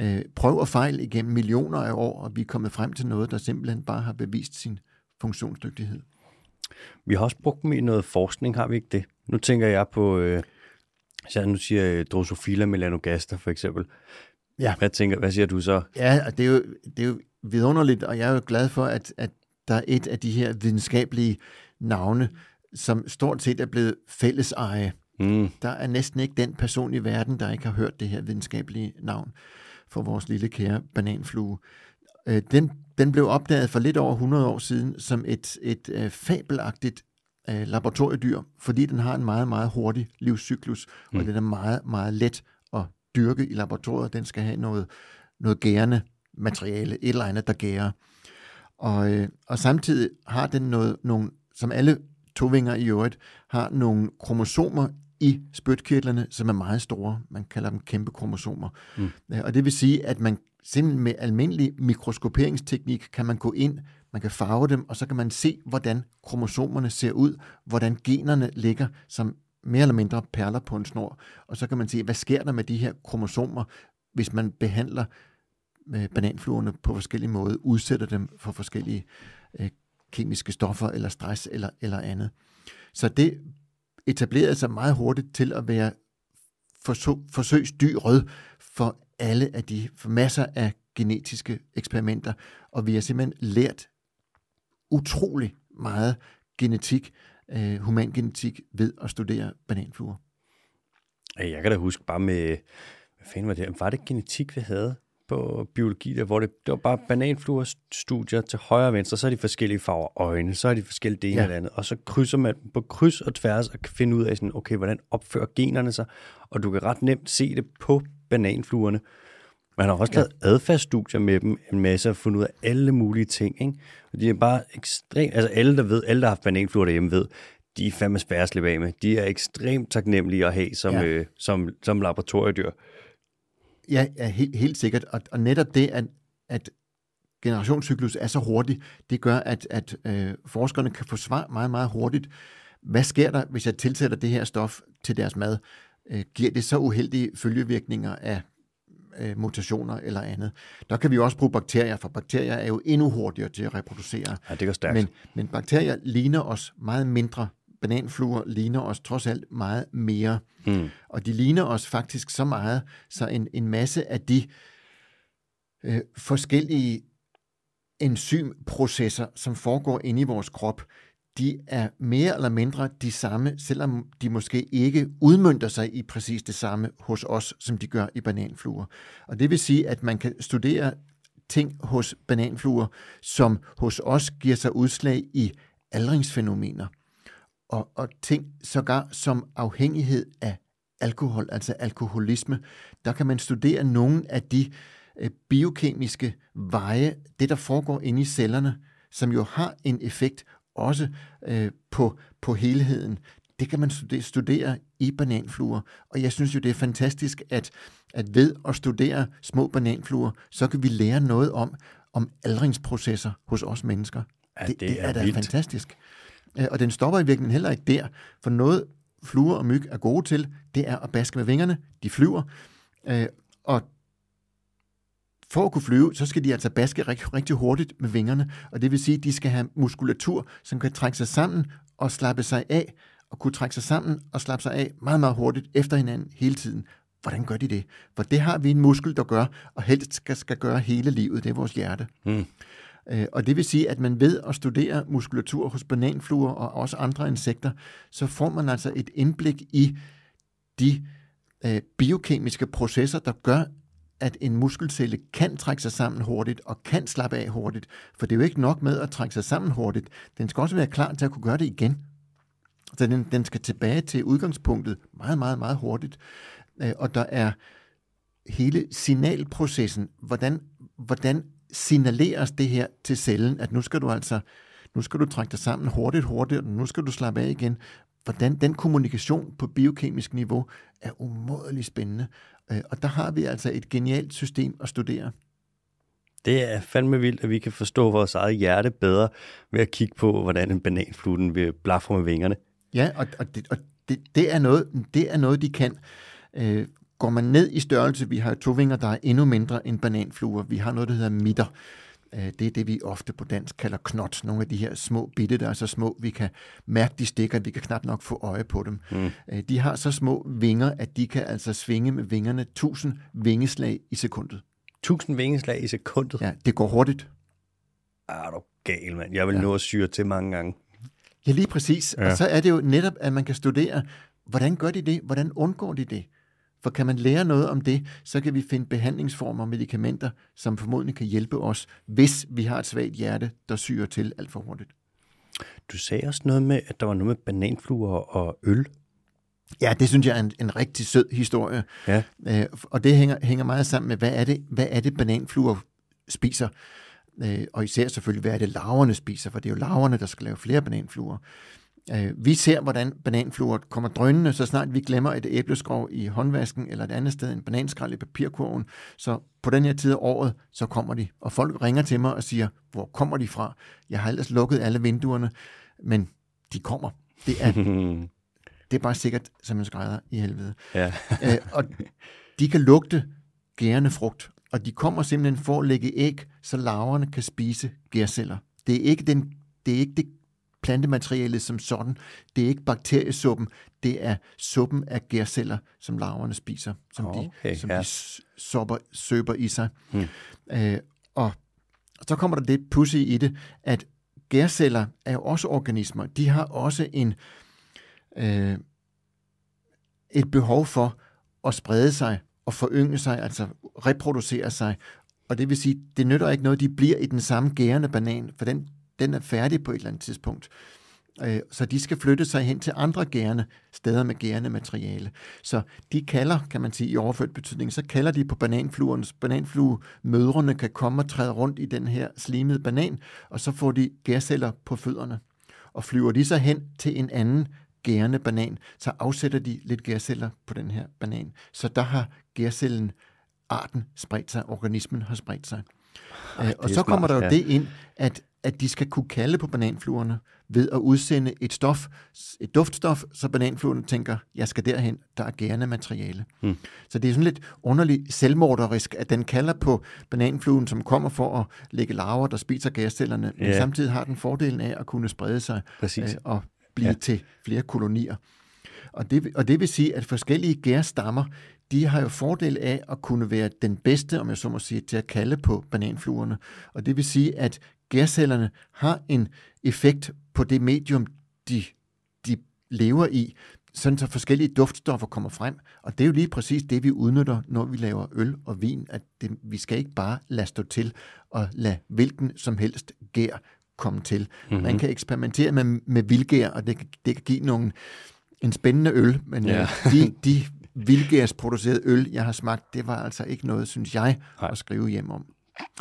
S2: øh, prøv og fejl igennem millioner af år, og vi er kommet frem til noget, der simpelthen bare har bevist sin funktionsdygtighed.
S1: Vi har også brugt dem i noget forskning, har vi ikke det? Nu tænker jeg på, øh, så nu siger jeg Drosophila melanogaster for eksempel.
S2: Ja.
S1: Hvad, tænker, hvad siger du så?
S2: Ja, det er jo, det er jo vidunderligt, og jeg er jo glad for, at, at der er et af de her videnskabelige navne, som stort set er blevet fælleseje.
S1: Mm,
S2: Der er næsten ikke den person i verden, der ikke har hørt det her videnskabelige navn for vores lille kære bananflue. Øh, Den, den blev opdaget for lidt over 100 år siden som et, et øh, fabelagtigt øh, laboratoriedyr, fordi den har en meget, meget hurtig livscyklus, mm. og den er meget, meget let at dyrke i laboratoriet. Den skal have noget, noget gærende materiale, et eller andet, der gærer. Og, øh, og samtidig har den noget, nogle, som alle tovinger i øvrigt, har nogle kromosomer i spytkirtlerne, som er meget store. Man kalder dem kæmpe kromosomer. Mm. Og det vil sige, at man simpelthen med almindelig mikroskoperingsteknik kan man gå ind, man kan farve dem, og så kan man se, hvordan kromosomerne ser ud, hvordan generne ligger som mere eller mindre perler på en snor. Og så kan man se, hvad sker der med de her kromosomer, hvis man behandler med bananfluerne på forskellige måder, udsætter dem for forskellige øh, kemiske stoffer eller stress eller, eller andet. Så det etablerede sig meget hurtigt til at være forsøg, forsøgsdyret for alle af de, for masser af genetiske eksperimenter, og vi har simpelthen lært utrolig meget genetik, øh, humangenetik ved at studere bananfluer.
S1: Jeg kan da huske bare med, hvad fanden var det? Var det genetik, vi havde på biologi, der, hvor det, det var bare bananfluer studier til højre og venstre, så er de forskellige farver øjne, så er de forskellige det ene
S2: Ja.
S1: og det andet, og så krydser man på kryds og tværs og kan finde ud af, sådan, okay, hvordan opfører generne sig, og du kan ret nemt se det på bananfluerne, Man har også lavet adfærdsstudier med dem, en masse, og fundet ud af alle mulige ting, ikke? Og de er bare ekstremt, altså alle, der ved, alle, der har haft bananfluer derhjemme, ved, de er fandme svære at slippe af med. De er ekstremt taknemmelige at have som,
S2: Ja.
S1: øh, som, som laboratoriedyr.
S2: Ja, ja helt, helt sikkert. Og, og netop det, at, at generationscyklus er så hurtig, det gør, at, at øh, forskerne kan få svar meget, meget hurtigt. Hvad sker der, hvis jeg tilsætter det her stof til deres mad? Øh, giver det så uheldige følgevirkninger af øh, mutationer eller andet? Der kan vi også bruge bakterier, for bakterier er jo endnu hurtigere til at reproducere.
S1: Ja, det går stærkt.
S2: Men, men bakterier ligner os meget mindre. Bananfluer ligner os trods alt meget mere.
S1: Mm.
S2: Og de ligner os faktisk så meget, så en, en masse af de øh, forskellige enzymprocesser, som foregår inde i vores krop, de er mere eller mindre de samme, selvom de måske ikke udmyndter sig i præcis det samme hos os, som de gør i bananfluer. Og det vil sige, at man kan studere ting hos bananfluer, som hos os giver sig udslag i aldringsfænomener og, og ting sågar som afhængighed af alkohol, altså alkoholisme. Der kan man studere nogle af de øh, biokemiske veje, det der foregår inde i cellerne, som jo har en effekt også øh, på, på helheden. Det kan man studere, studere i bananfluer, og jeg synes jo, det er fantastisk, at, at ved at studere små bananfluer, så kan vi lære noget om, om aldringsprocesser hos os mennesker.
S1: Ja,
S2: det,
S1: det
S2: det
S1: er
S2: er da
S1: vildt.
S2: fantastisk. Øh, Og den stopper i virkeligheden heller ikke der, for noget fluer og myg er gode til, det er at baske med vingerne. De flyver, øh, og for at kunne flyve, så skal de altså baske rigtig, rigtig hurtigt med vingerne, og det vil sige, at de skal have muskulatur, som kan trække sig sammen og slappe sig af, og kunne trække sig sammen og slappe sig af meget, meget hurtigt efter hinanden hele tiden. Hvordan gør de det? For det har vi en muskel, der gør, og helst skal, skal gøre hele livet. Det er vores hjerte.
S1: Mm.
S2: Øh, Og det vil sige, at man ved at studere muskulatur hos bananfluer og også andre insekter, så får man altså et indblik i de øh, biokemiske processer, der gør, at en muskelcelle kan trække sig sammen hurtigt og kan slappe af hurtigt. For det er jo ikke nok med at trække sig sammen hurtigt. Den skal også være klar til at kunne gøre det igen. Så den, den skal tilbage til udgangspunktet meget, meget, meget hurtigt. Øh, og der er hele signalprocessen. Hvordan, hvordan signaleres det her til cellen, at nu skal du altså nu skal du trække dig sammen hurtigt, hurtigt, og nu skal du slappe af igen. Hvordan den kommunikation på biokemisk niveau er umådeligt spændende. Øh, Og der har vi altså et genialt system at studere.
S1: Det er fandme vildt, at vi kan forstå vores eget hjerte bedre ved at kigge på, hvordan en bananflue den vil blafre med vingerne.
S2: Ja, og, og, det, og det, det, er noget, det er noget, de kan. Øh, går man ned i størrelse, vi har tovinger, der er endnu mindre end bananfluer. Vi har noget, der hedder midter. Øh, det er det, vi ofte på dansk kalder knot. Nogle af de her små bitte, der er så små, vi kan mærke, de stikker, vi kan knap nok få øje på dem.
S1: Mm.
S2: Øh, de har så små vinger, at de kan altså svinge med vingerne 1000 vingeslag i sekundet.
S1: 1000 vingeslag i sekundet. Ja.
S2: Det går hurtigt.
S1: Er du gal, mand. Jeg vil
S2: Ja.
S1: nå at syre til mange gange.
S2: Ja, lige præcis. Ja. Og så er det jo netop, at man kan studere, hvordan gør de det? Hvordan undgår de det? For kan man lære noget om det, så kan vi finde behandlingsformer og medicamenter, som formodentlig kan hjælpe os, hvis vi har et svagt hjerte, der syrer til alt for hurtigt.
S1: Du sagde også noget med, at der var noget med bananfluer og øl.
S2: Ja, det synes jeg er en, en rigtig sød historie.
S1: Ja.
S2: Øh, og det hænger, hænger meget sammen med, hvad er det, hvad er det bananfluer spiser? Øh, og især selvfølgelig, hvad er det larverne spiser? For det er jo larverne, der skal lave flere bananfluer. Øh, vi ser, hvordan bananfluer kommer drønende, så snart vi glemmer et æbleskrog i håndvasken, eller et andet sted en bananskrald i papirkurven. Så på den her tid af året, så kommer de. Og folk ringer til mig og siger, hvor kommer de fra? Jeg har ellers lukket alle vinduerne, men de kommer. Det er, det er bare sikkert som en skrædder i helvede.
S1: ja.
S2: Øh, og de kan lugte gærende frugt, og de kommer simpelthen for at lægge æg, så larverne kan spise gærceller. Det er ikke, den, det, er ikke det plantematerialet som sådan. Det er ikke bakteriesuppen. Det er suppen af gærceller, som larverne spiser, som
S1: Okay,
S2: de, som
S1: ja.
S2: de sopper, søber i sig.
S1: Hmm.
S2: Øh, og så kommer der det pussy i det, at gærceller er jo også organismer. De har også en, øh, et behov for at sprede sig og forynge sig, altså reproducere sig. Og det vil sige, det nytter ikke noget, de bliver i den samme gærende banan, for den, den er færdig på et eller andet tidspunkt. Øh, så de skal flytte sig hen til andre gærne steder med gærende materiale. Så de kalder, kan man sige i overført betydning, så kalder de på bananfluernes. Bananfluemødrene kan komme og træde rundt i den her slimede banan, og så får de gærceller på fødderne. Og flyver de så hen til en anden gærende banan, så afsætter de lidt gærceller på den her banan. Så der har gærcellen, arten, spredt sig, organismen har spredt sig. Ej, og så smart, kommer der jo ja. det ind, at at de skal kunne kalde på bananfluerne ved at udsende et stof, et duftstof, så bananfluerne tænker, jeg skal derhen, der er gærende materiale. Hmm. Så det er sådan lidt underligt selvmorderisk, at den kalder på bananfluen, som kommer for at lægge larver, der spiser gærcellerne, men ja. samtidig har den fordelen af at kunne sprede sig øh, og blive ja. til flere kolonier. Og det, og det vil sige, at forskellige gærstammer, de har jo fordel af at kunne være den bedste, om jeg så må sige, til at kalde på bananfluerne. Og det vil sige, at gærcellerne har en effekt på det medium, de, de lever i, sådan så forskellige duftstoffer kommer frem. Og det er jo lige præcis det, vi udnytter, når vi laver øl og vin, at det, vi skal ikke bare lade stå til og lade hvilken som helst gær komme til. Mm-hmm. Man kan eksperimentere med, med vildgær, og det, det kan give nogle, en spændende øl, men ja. Øh, de, de vildgærsproducerede øl, jeg har smagt, det var altså ikke noget, synes jeg, Nej. at skrive hjem om.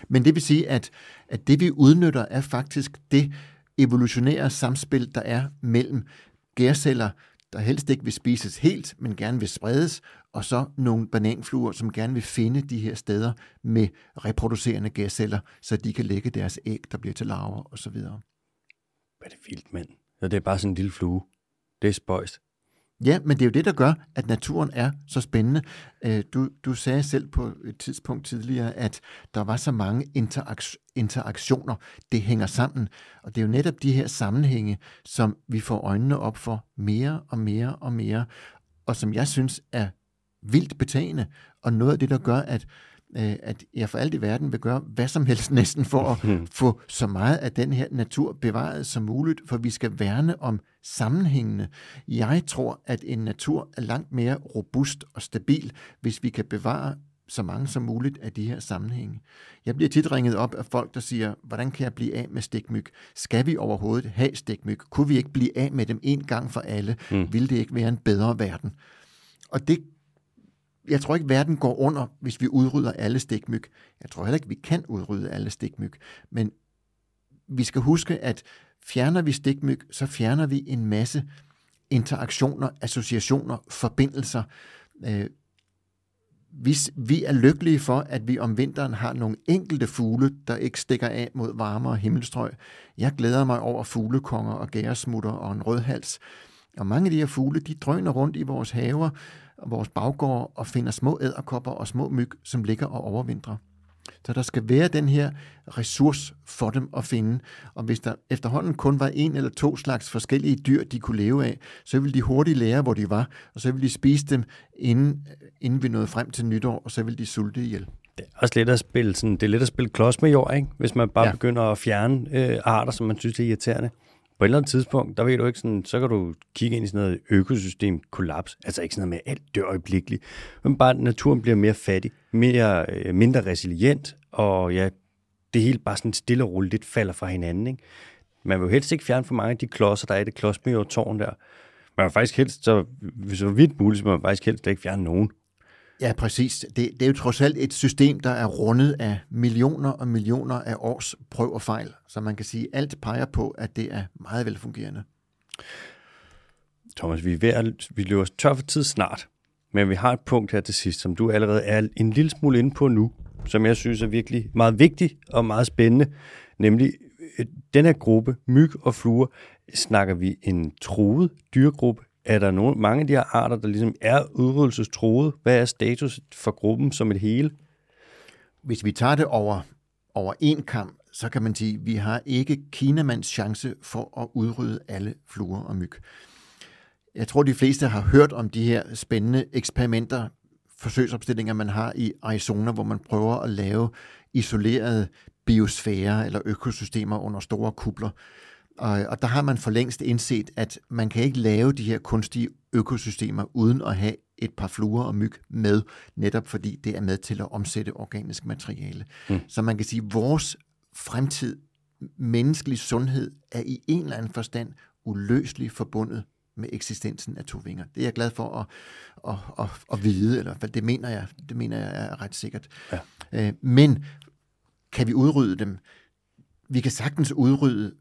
S2: Men det vil sige, at, at det vi udnytter er faktisk det evolutionære samspil, der er mellem gærceller, der helst ikke vil spises helt, men gerne vil spredes, og så nogle bananfluer, som gerne vil finde de her steder med reproducerende gærceller, så de kan lægge deres æg, der bliver til larver osv. Hvad
S1: er det vildt, mand. Ja, det er bare sådan en lille flue. Det er spøjst.
S2: Ja, men det er jo det, der gør, at naturen er så spændende. Øh, du, du sagde selv på et tidspunkt tidligere, at der var så mange interaktioner. Det hænger sammen. Og det er jo netop de her sammenhænge, som vi får øjnene op for mere og mere og mere, og som jeg synes er vildt betagende, og noget af det, der gør, at øh, at jeg for alt i verden vil gøre hvad som helst næsten for at hmm. få så meget af den her natur bevaret som muligt, for vi skal værne om sammenhængende. Jeg tror, at en natur er langt mere robust og stabil, hvis vi kan bevare så mange som muligt af de her sammenhænge. Jeg bliver tit ringet op af folk, der siger, hvordan kan jeg blive af med stikmyg? Skal vi overhovedet have stikmyg? Kunne vi ikke blive af med dem en gang for alle? Mm. Vil det ikke være en bedre verden? Og det jeg tror ikke, verden går under, hvis vi udrydder alle stikmyg. Jeg tror heller ikke, vi kan udrydde alle stikmyg. Men vi skal huske, at fjerner vi stikmyg, så fjerner vi en masse interaktioner, associationer, forbindelser. Øh, vi, vi er lykkelige for, at vi om vinteren har nogle enkelte fugle, der ikke stikker af mod varmere himmelstrøg. Jeg glæder mig over fuglekonger og gæresmutter og en rødhals. Og mange af de her fugle, de drøner rundt i vores haver, vores baggård og finder små æderkopper og små myg, som ligger og overvintrer. Så der skal være den her ressource for dem at finde. Og hvis der efterhånden kun var en eller to slags forskellige dyr, de kunne leve af, så ville de hurtigt lære, hvor de var, og så ville de spise dem, inden, inden vi nåede frem til nytår, og så ville de sulte ihjel.
S1: Det er også let at spille, sådan, det er let at spille klods med jord, ikke? hvis man bare ja. begynder at fjerne øh, arter, som man synes er irriterende på et eller andet tidspunkt, der ved du ikke sådan, så kan du kigge ind i sådan noget økosystem kollaps. Altså ikke sådan noget med alt dør øjeblikkeligt, men bare naturen bliver mere fattig, mere, øh, mindre resilient, og ja, det hele bare sådan stille og roligt lidt falder fra hinanden. Ikke? Man vil jo helst ikke fjerne for mange af de klodser, der er i det klodsmajortårn der. Man vil faktisk helst, så hvis det var vidt muligt, så man faktisk helst ikke fjerne nogen.
S2: Ja, præcis. Det, det er jo trods alt et system, der er rundet af millioner og millioner af års prøv og fejl. Så man kan sige, at alt peger på, at det er meget velfungerende.
S1: Thomas, vi, er ved at, vi løber tør for tid snart, men vi har et punkt her til sidst, som du allerede er en lille smule inde på nu, som jeg synes er virkelig meget vigtig og meget spændende, nemlig øh, den her gruppe, myg og fluer, snakker vi en troet dyregruppe, er der nogle, mange af de her arter, der ligesom er udryddelsestruede? Hvad er status for gruppen som et hele?
S2: Hvis vi tager det over, over en kamp, så kan man sige, at vi har ikke Kinamands chance for at udrydde alle fluer og myg. Jeg tror, de fleste har hørt om de her spændende eksperimenter, forsøgsopstillinger, man har i Arizona, hvor man prøver at lave isolerede biosfærer eller økosystemer under store kubler. Og, og der har man for længst indset, at man kan ikke lave de her kunstige økosystemer uden at have et par fluer og myg med, netop fordi det er med til at omsætte organisk materiale. Mm. Så man kan sige, at vores fremtid, menneskelig sundhed, er i en eller anden forstand uløseligt forbundet med eksistensen af to vinger. Det er jeg glad for at, at, at, at vide, eller det mener jeg, det mener jeg er ret sikkert. Ja. Øh, men kan vi udrydde dem? Vi kan sagtens udrydde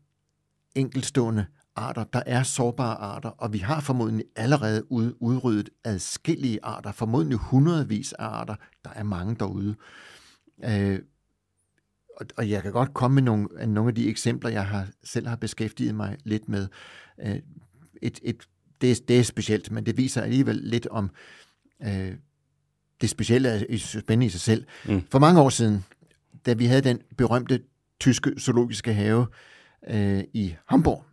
S2: enkeltstående arter. Der er sårbare arter, og vi har formodentlig allerede ud, udryddet adskillige arter, formodentlig hundredvis af arter. Der er mange derude. Øh, og, og jeg kan godt komme med nogle, nogle af de eksempler, jeg har, selv har beskæftiget mig lidt med. Øh, et, et, det, er, det er specielt, men det viser alligevel lidt om øh, det specielle er spændende i sig selv. Mm. For mange år siden, da vi havde den berømte tyske zoologiske have øh, Øh, i Hamburg,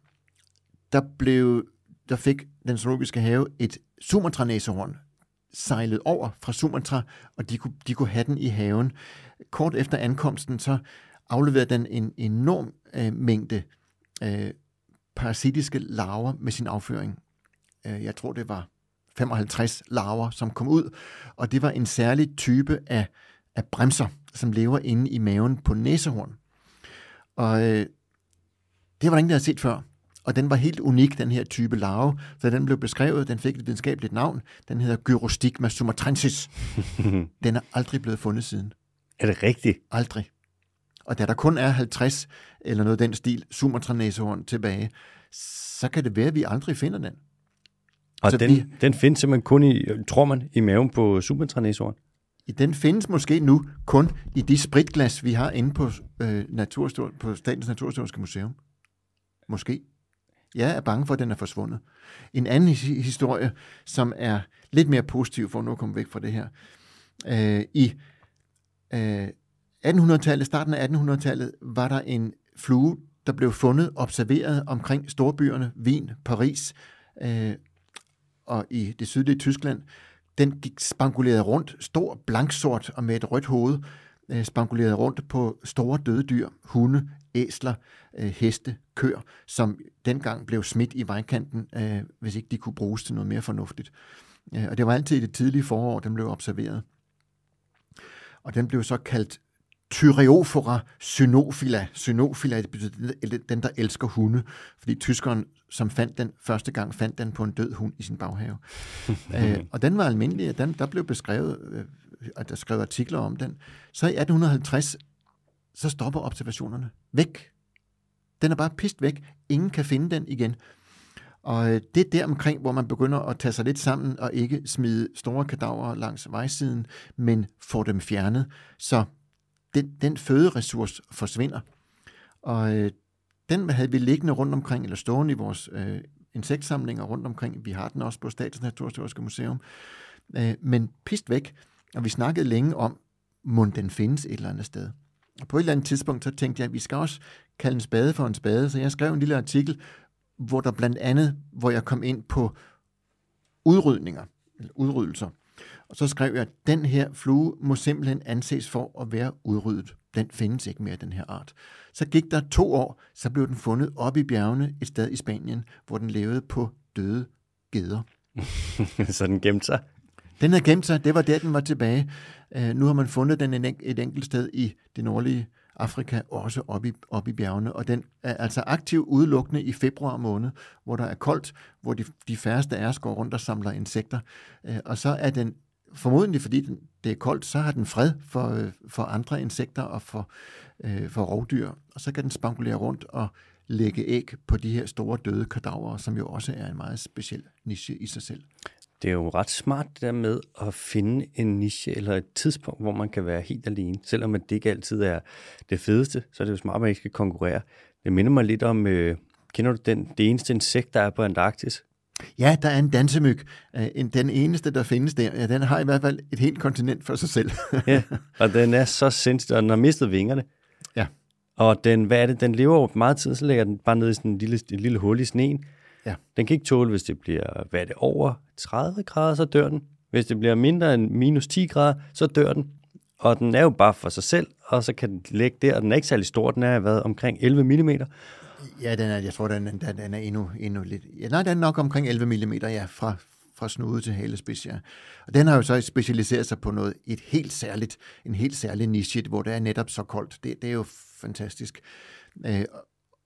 S2: der blev der fik den zoologiske have et Sumatra-næsehorn sejlet over fra Sumatra, og de kunne, de kunne have den i haven. Kort efter ankomsten, så afleverede den en enorm øh, mængde øh, parasitiske larver med sin afføring. Øh, jeg tror, det var 55 larver, som kom ud, og det var en særlig type af, af bremser, som lever inde i maven på næsehorn. Og øh, det var der ingen, der havde set før. Og den var helt unik, den her type larve, så den blev beskrevet, den fik et videnskabeligt navn, den hedder Gyrostigma sumatrensis. den er aldrig blevet fundet siden.
S1: Er det rigtigt?
S2: Aldrig. Og da der kun er 50 eller noget den stil Sumatra-næsehorn tilbage, så kan det være, at vi aldrig finder den.
S1: Og den, vi, den findes simpelthen kun i, tror man, i maven på Sumatra-næsehorn?
S2: Den findes måske nu kun i de spritglas, vi har inde på, øh, Naturstor, på Statens Naturhistoriske Museum. Måske. Jeg er bange for, at den er forsvundet. En anden historie, som er lidt mere positiv, for nu at komme væk fra det her. Øh, I øh, 1800-tallet, starten af 1800-tallet, var der en flue, der blev fundet, observeret omkring storbyerne, Wien, Paris øh, og i det sydlige Tyskland. Den gik spanguleret rundt, stor, blanksort og med et rødt hoved, øh, rundt på store døde dyr, hunde, æsler, øh, heste, køer, som dengang blev smidt i vejkanten, øh, hvis ikke de kunne bruges til noget mere fornuftigt. Øh, og det var altid i det tidlige forår, den blev observeret. Og den blev så kaldt Thyreophora synophila. Synophila det betyder den, der elsker hunde, fordi tyskeren, som fandt den første gang, fandt den på en død hund i sin baghave. øh, og den var almindelig, den, der blev beskrevet, øh, at der skrev artikler om den. Så i 1850, så stopper observationerne. Væk. Den er bare pist væk. Ingen kan finde den igen. Og øh, det er der omkring, hvor man begynder at tage sig lidt sammen og ikke smide store kadaver langs vejsiden, men få dem fjernet. Så den, den føderessource forsvinder. Og øh, den havde vi liggende rundt omkring, eller stående i vores øh, insektsamlinger rundt omkring. Vi har den også på Statens Naturhistoriske Museum. Øh, men pist væk, og vi snakkede længe om, må den findes et eller andet sted. Og på et eller andet tidspunkt, så tænkte jeg, at vi skal også kalde en spade for en spade, så jeg skrev en lille artikel, hvor der blandt andet, hvor jeg kom ind på udrydninger, eller udryddelser. Og så skrev jeg, at den her flue må simpelthen anses for at være udryddet. Den findes ikke mere, den her art. Så gik der to år, så blev den fundet op i bjergene et sted i Spanien, hvor den levede på døde geder.
S1: så den gemte sig?
S2: Den havde gemt sig, det var der, den var tilbage. Uh, nu har man fundet den et enkelt sted i det nordlige Afrika, også oppe i, op i bjergene. Og den er altså aktiv udelukkende i februar måned, hvor der er koldt, hvor de, de færreste af os går rundt og samler insekter. Uh, og så er den formodentlig fordi den, det er koldt, så har den fred for, øh, for andre insekter og for, øh, for rovdyr, og så kan den spangulere rundt og lægge æg på de her store døde kadaver, som jo også er en meget speciel niche i sig selv.
S1: Det er jo ret smart det der med at finde en niche eller et tidspunkt, hvor man kan være helt alene. Selvom det ikke altid er det fedeste, så er det jo smart, at man ikke skal konkurrere. Det minder mig lidt om, øh, kender du den, det eneste insekt, der er på Antarktis?
S2: Ja, der er en dansemyg. Øh, den eneste, der findes der. Ja, den har i hvert fald et helt kontinent for sig selv.
S1: ja, og den er så sindssygt, og den har mistet vingerne.
S2: Ja.
S1: Og den, hvad er det, den lever over meget tid, så lægger den bare ned i sådan en lille, en lille hul i sneen.
S2: Ja.
S1: Den kan ikke tåle, hvis det bliver, hvad er det, over 30 grader, så dør den. Hvis det bliver mindre end minus 10 grader, så dør den. Og den er jo bare for sig selv, og så kan den ligge der, og den er ikke særlig stor, den er hvad, omkring 11 mm.
S2: Ja, den er, jeg tror, den, den, den er endnu, endnu lidt... Ja, nej, den er nok omkring 11 mm, ja, fra, fra snude til halespids, ja. Og den har jo så specialiseret sig på noget, et helt særligt, en helt særlig niche, hvor det er netop så koldt. Det, det er jo fantastisk. Øh,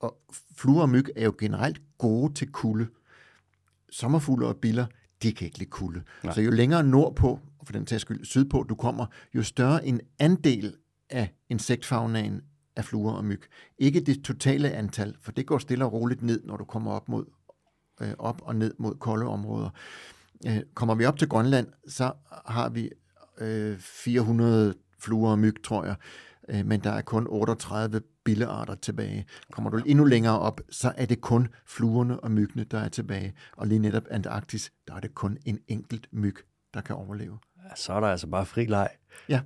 S2: Og fluer og myg er jo generelt gode til kulde. Sommerfugle og biller, de kan ikke lide kulde. Nej. Så jo længere nordpå, og for den tages skyld sydpå du kommer, jo større en andel af insektfaunaen af fluer og myg. Ikke det totale antal, for det går stille og roligt ned, når du kommer op mod øh, op og ned mod kolde områder. Øh, kommer vi op til Grønland, så har vi øh, 400 fluer og myg, tror jeg, øh, men der er kun 38 billearter tilbage. Kommer du endnu længere op, så er det kun fluerne og myggene, der er tilbage. Og lige netop Antarktis, der er det kun en enkelt myg, der kan overleve.
S1: Ja, så er der altså bare fri leg.
S2: Ja.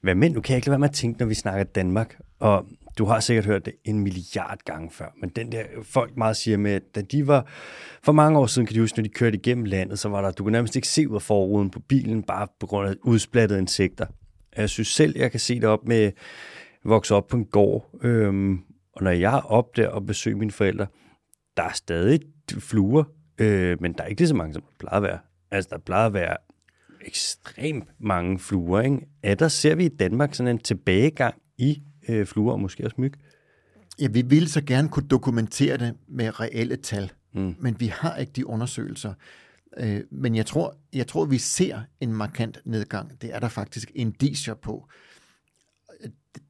S1: Hvad men, nu kan jeg ikke lade være med at tænke, når vi snakker Danmark, og du har sikkert hørt det en milliard gange før, men den der folk meget siger med, at da de var, for mange år siden kan de huske, når de kørte igennem landet, så var der, du kunne nærmest ikke se ud af forruden på bilen, bare på grund af udsplattede insekter. Jeg synes selv, jeg kan se det op med, vokse op på en gård, øhm, og når jeg er op der og besøger mine forældre, der er stadig fluer, øh, men der er ikke lige så mange, som der plejer at være. Altså, der plejer at være ekstremt mange fluer, ikke? Er der, ser vi i Danmark sådan en tilbagegang i øh, fluer og måske også myg?
S2: Ja, vi ville så gerne kunne dokumentere det med reelle tal, mm. men vi har ikke de undersøgelser. Øh, men jeg tror, jeg tror, vi ser en markant nedgang. Det er der faktisk indicier på.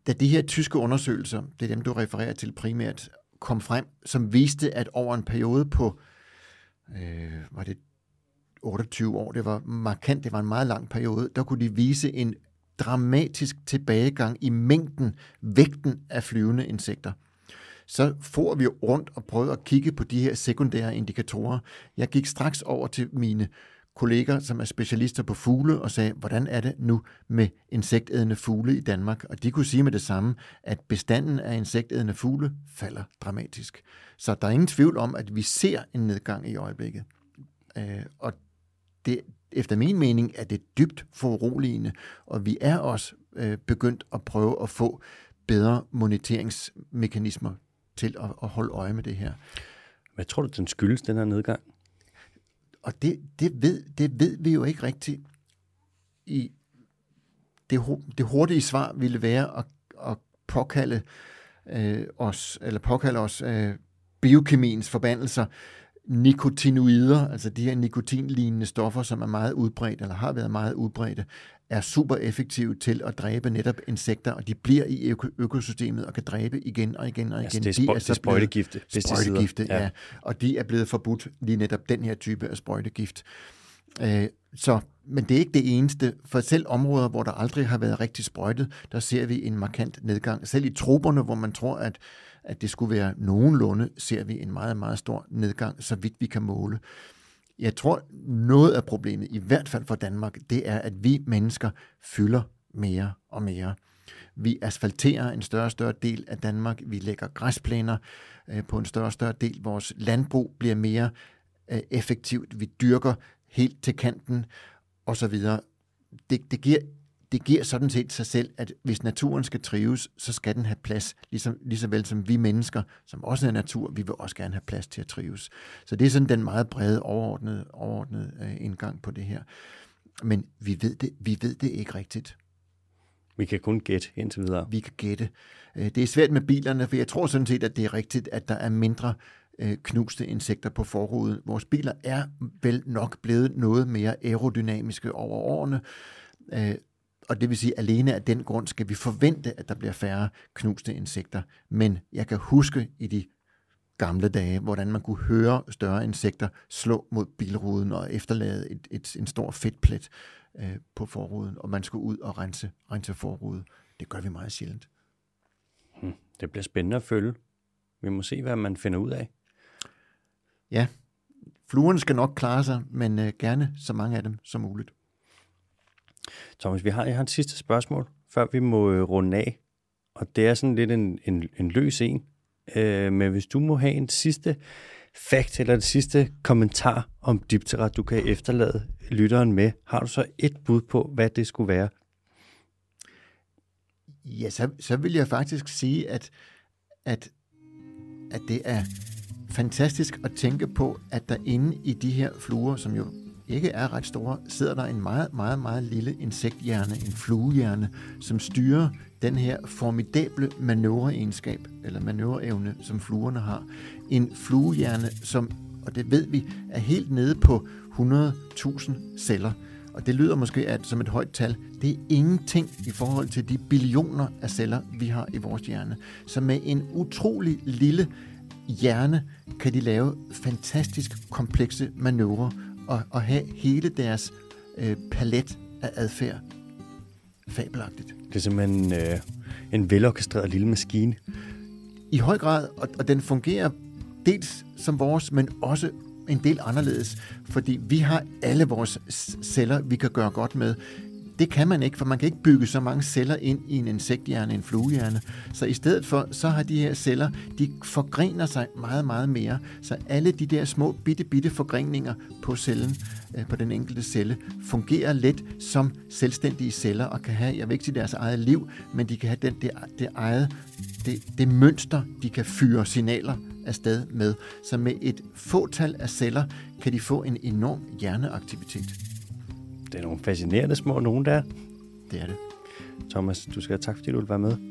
S2: Da de her tyske undersøgelser, det er dem, du refererer til primært, kom frem, som viste, at over en periode på, øh, var det 28 år, det var markant, det var en meget lang periode, der kunne de vise en dramatisk tilbagegang i mængden, vægten af flyvende insekter. Så får vi rundt og prøvede at kigge på de her sekundære indikatorer. Jeg gik straks over til mine kolleger, som er specialister på fugle, og sagde, hvordan er det nu med insektædende fugle i Danmark? Og de kunne sige med det samme, at bestanden af insektædende fugle falder dramatisk. Så der er ingen tvivl om, at vi ser en nedgang i øjeblikket. Øh, og det, efter min mening er det dybt foruroligende, og vi er også øh, begyndt at prøve at få bedre moniteringsmekanismer til at, at holde øje med det her.
S1: Hvad tror du, den skyldes, den her nedgang?
S2: Og det, det, ved, det ved vi jo ikke rigtigt. I, det, det hurtige svar ville være at, at påkalde øh, os, eller påkalde os øh, biokemiens forbandelser, nikotinoider, altså de her nikotinlignende stoffer, som er meget udbredt, eller har været meget udbredte, er super effektive til at dræbe netop insekter, og de bliver i øko- økosystemet og kan dræbe igen og igen og igen.
S1: Altså, det er, spo- de er, så sprøjtegifte.
S2: Sprøjtegifte, ja. ja. Og de er blevet forbudt lige netop den her type af sprøjtegift. Øh, så, men det er ikke det eneste. For selv områder, hvor der aldrig har været rigtig sprøjtet, der ser vi en markant nedgang. Selv i troberne, hvor man tror, at at det skulle være nogenlunde, ser vi en meget, meget stor nedgang, så vidt vi kan måle. Jeg tror, noget af problemet, i hvert fald for Danmark, det er, at vi mennesker fylder mere og mere. Vi asfalterer en større og større del af Danmark. Vi lægger græsplæner øh, på en større og større del. Vores landbrug bliver mere øh, effektivt. Vi dyrker helt til kanten osv. Det, det giver det giver sådan set sig selv, at hvis naturen skal trives, så skal den have plads, ligesom, lige så vel som vi mennesker, som også er natur, vi vil også gerne have plads til at trives. Så det er sådan den meget brede, overordnede, overordnede øh, indgang på det her. Men vi ved det, vi ved det ikke rigtigt.
S1: Vi kan kun gætte indtil videre.
S2: Vi kan gætte. Øh, det er svært med bilerne, for jeg tror sådan set, at det er rigtigt, at der er mindre øh, knuste insekter på forruden. Vores biler er vel nok blevet noget mere aerodynamiske over årene, og det vil sige, at alene af den grund skal vi forvente, at der bliver færre knuste insekter. Men jeg kan huske i de gamle dage, hvordan man kunne høre større insekter slå mod bilruden og efterlade et, et, en stor fedtplet øh, på forruden, og man skulle ud og rense, rense forruden. Det gør vi meget sjældent.
S1: Hmm. Det bliver spændende at følge. Vi må se, hvad man finder ud af.
S2: Ja, fluerne skal nok klare sig, men øh, gerne så mange af dem som muligt.
S1: Thomas, vi har, jeg har et sidste spørgsmål, før vi må øh, runde af. Og det er sådan lidt en, en, en løs en. Øh, men hvis du må have en sidste fact eller en sidste kommentar om Diptera, du kan efterlade lytteren med, har du så et bud på, hvad det skulle være?
S2: Ja, så, så vil jeg faktisk sige, at, at, at det er fantastisk at tænke på, at der inde i de her fluer, som jo ikke er ret store, sidder der en meget, meget, meget lille insekthjerne, en fluehjerne, som styrer den her formidable manøvreegenskab, eller manøvreevne, som fluerne har. En fluehjerne, som, og det ved vi, er helt nede på 100.000 celler. Og det lyder måske at, som et højt tal. Det er ingenting i forhold til de billioner af celler, vi har i vores hjerne. Så med en utrolig lille hjerne kan de lave fantastisk komplekse manøvrer og, og have hele deres øh, palet af adfærd fabelagtigt.
S1: Det er simpelthen øh, en velorkestreret lille maskine.
S2: I høj grad, og, og den fungerer dels som vores, men også en del anderledes, fordi vi har alle vores celler, vi kan gøre godt med. Det kan man ikke, for man kan ikke bygge så mange celler ind i en insekthjerne, en fluehjerne. Så i stedet for, så har de her celler, de forgrener sig meget, meget mere. Så alle de der små, bitte, bitte forgreninger på cellen, øh, på den enkelte celle, fungerer let som selvstændige celler og kan have, jeg vil ikke sige deres eget liv, men de kan have den, det, det eget, det, det mønster, de kan fyre signaler afsted med. Så med et fåtal af celler kan de få en enorm hjerneaktivitet.
S1: Det er nogle fascinerende små nogen der.
S2: Det er det.
S1: Thomas, du skal have tak, fordi du vil være med.